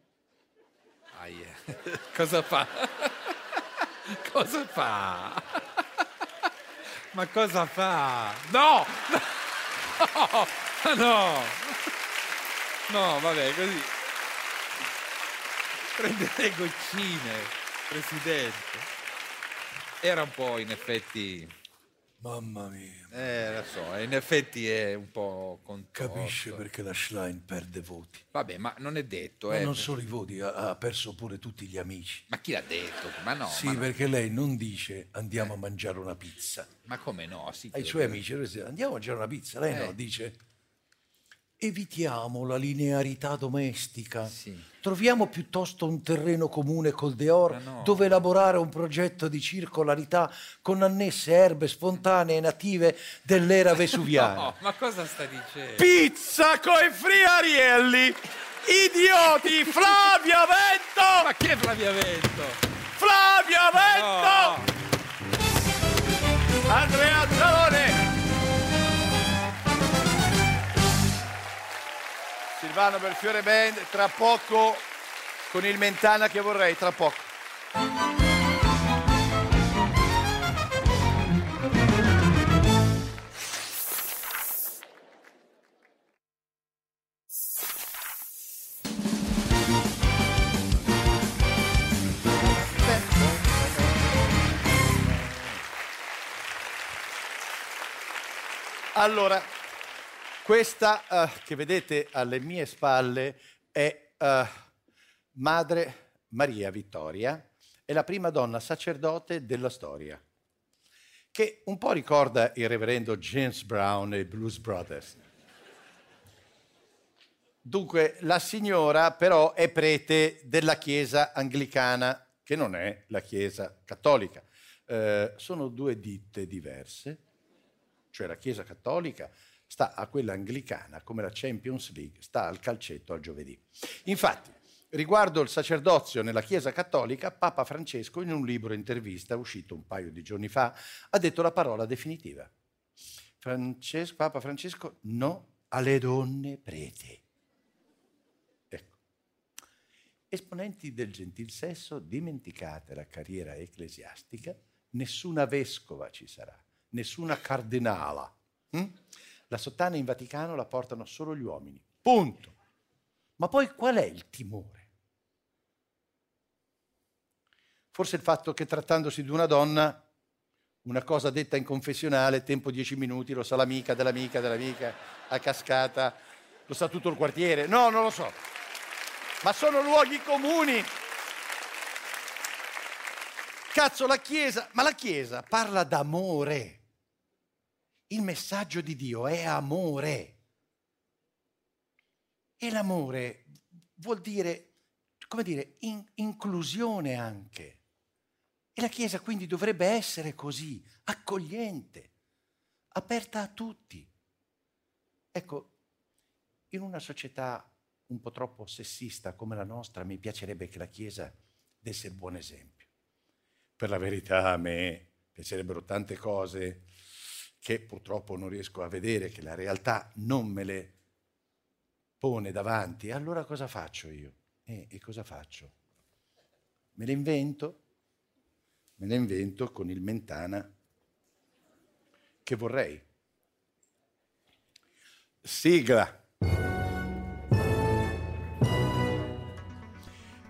Aia. Cosa fa? cosa fa? Ma cosa fa? No! No! No, no vabbè, così. Prende le goccine, Presidente. Era un po' in effetti... Mamma mia. Eh, lo so, in effetti è un po' contorto. Capisce perché la Schlein perde voti. Vabbè, ma non è detto, Ma eh. non solo i voti, ha, ha perso pure tutti gli amici. Ma chi l'ha detto? Ma no, sì, ma, no. perché lei non dice andiamo a mangiare una pizza. ma come no? Sì, Ai suoi amici andiamo a mangiare una pizza. Lei no, Eh. dice evitiamo la linearità domestica. Sì. Troviamo piuttosto un terreno comune col Deor Ma no. dove elaborare un progetto di circolarità con annesse erbe spontanee native dell'era vesuviana. No, ma cosa sta dicendo? Pizza coi friarielli! Idioti! Flavia Vento! Ma chi è Flavia Vento? Flavia Vento! Silvano Belfiore Band, tra poco con il Mentana che vorrei, tra poco. Allora, questa eh, che vedete alle mie spalle è eh, Madre Maria Vittoria, è la prima donna sacerdote della storia, che un po' ricorda il reverendo James Brown e i Blues Brothers. Dunque, la signora però è prete della Chiesa anglicana, che non è la Chiesa cattolica. Eh, sono due ditte diverse, cioè la Chiesa cattolica sta a quella anglicana come la Champions League sta al calcetto al giovedì. Infatti, riguardo il sacerdozio nella Chiesa Cattolica, Papa Francesco in un libro intervista uscito un paio di giorni fa ha detto la parola definitiva. Francesco, Papa Francesco no alle donne prete. Ecco. Esponenti del gentil sesso, dimenticate la carriera ecclesiastica, nessuna vescova ci sarà, nessuna cardinala. hm? La sottana in Vaticano la portano solo gli uomini. Punto. Ma poi qual è il timore? Forse il fatto che trattandosi di una donna, una cosa detta in confessionale, tempo dieci minuti, lo sa l'amica dell'amica dell'amica, a cascata, lo sa tutto il quartiere. No, non lo so. Ma sono luoghi comuni. Cazzo, la Chiesa, ma la Chiesa parla d'amore. Il messaggio di Dio è amore. E l'amore vuol dire, come dire, in- inclusione anche. E la Chiesa quindi dovrebbe essere così, accogliente, aperta a tutti. Ecco, in una società un po' troppo sessista come la nostra, mi piacerebbe che la Chiesa desse il buon esempio. Per la verità a me piacerebbero tante cose che purtroppo non riesco a vedere, che la realtà non me le pone davanti. Allora cosa faccio io? Eh, e cosa faccio? Me le invento? Me le invento con il Mentana che vorrei. Sigla.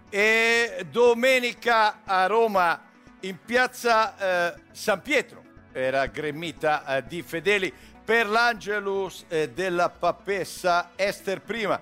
E domenica a Roma in piazza eh, San Pietro era gremita eh, di fedeli per l'Angelus eh, della papessa Esther I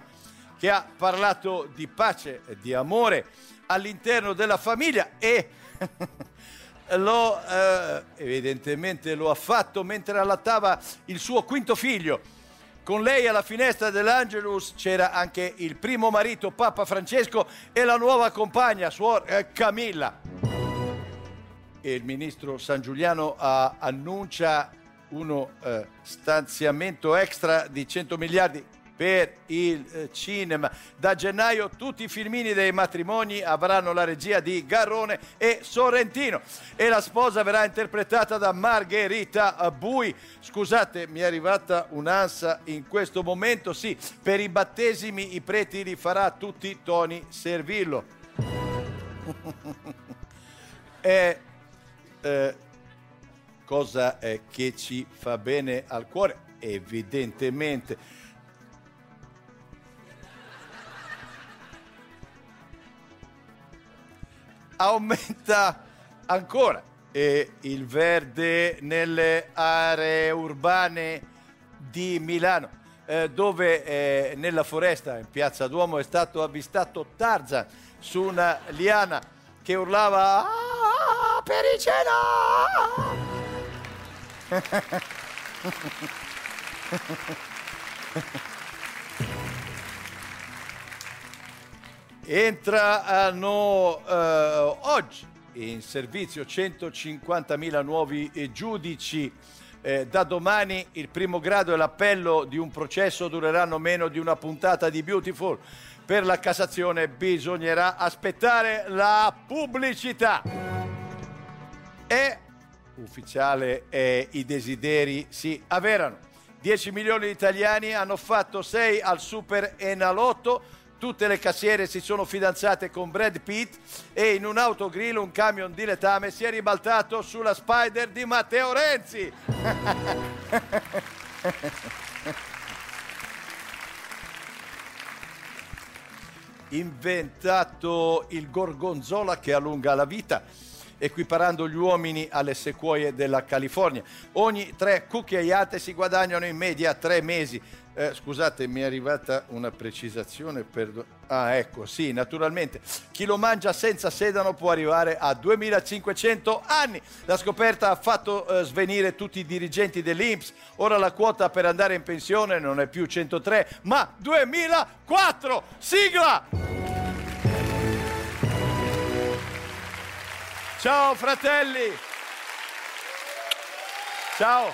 che ha parlato di pace di amore all'interno della famiglia e lo, eh, evidentemente lo ha fatto mentre allattava il suo quinto figlio. Con lei alla finestra dell'Angelus c'era anche il primo marito Papa Francesco e la nuova compagna, suor eh, Camilla. E il ministro San Giuliano ah, annuncia uno eh, stanziamento extra di 100 miliardi per il eh, cinema. Da gennaio tutti i filmini dei matrimoni avranno la regia di Garrone e Sorrentino e la sposa verrà interpretata da Margherita Bui. Scusate, mi è arrivata un'ansia in questo momento. Sì, per i battesimi i preti li farà tutti Tony Servillo. e, eh, cosa eh, che ci fa bene al cuore? Evidentemente aumenta ancora e il verde nelle aree urbane di Milano, eh, dove eh, nella foresta in piazza Duomo è stato avvistato Tarzan su una liana che urlava "Ah, Entrano eh, oggi in servizio 150.000 nuovi eh, giudici. Eh, da domani il primo grado e l'appello di un processo dureranno meno di una puntata di Beautiful. Per la Cassazione bisognerà aspettare la pubblicità. E ufficiale eh, i desideri si avverano. 10 milioni di italiani hanno fatto 6 al Super Enalotto. Tutte le cassiere si sono fidanzate con Brad Pitt e in un autogrill un camion di letame si è ribaltato sulla Spider di Matteo Renzi. Inventato il gorgonzola che allunga la vita equiparando gli uomini alle sequoie della California. Ogni tre cucchiaiate si guadagnano in media tre mesi. Eh, scusate, mi è arrivata una precisazione. perdo- Ah, ecco, sì, naturalmente. Chi lo mangia senza sedano può arrivare a 2500 anni. La scoperta ha fatto eh, svenire tutti i dirigenti dell'Inps. Ora la quota per andare in pensione non è più 103, ma 2004. Sigla! Ciao fratelli! Ciao!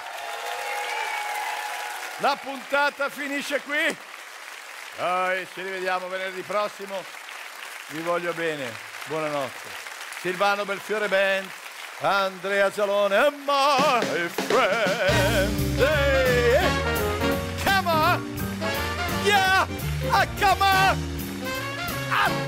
La puntata finisce qui. Dai, ci rivediamo venerdì prossimo. Vi voglio bene. Buonanotte. Silvano Belfiore Band, Andrea Zalone and my friend. Hey. Come on. Yeah. Ah, come on. Ah,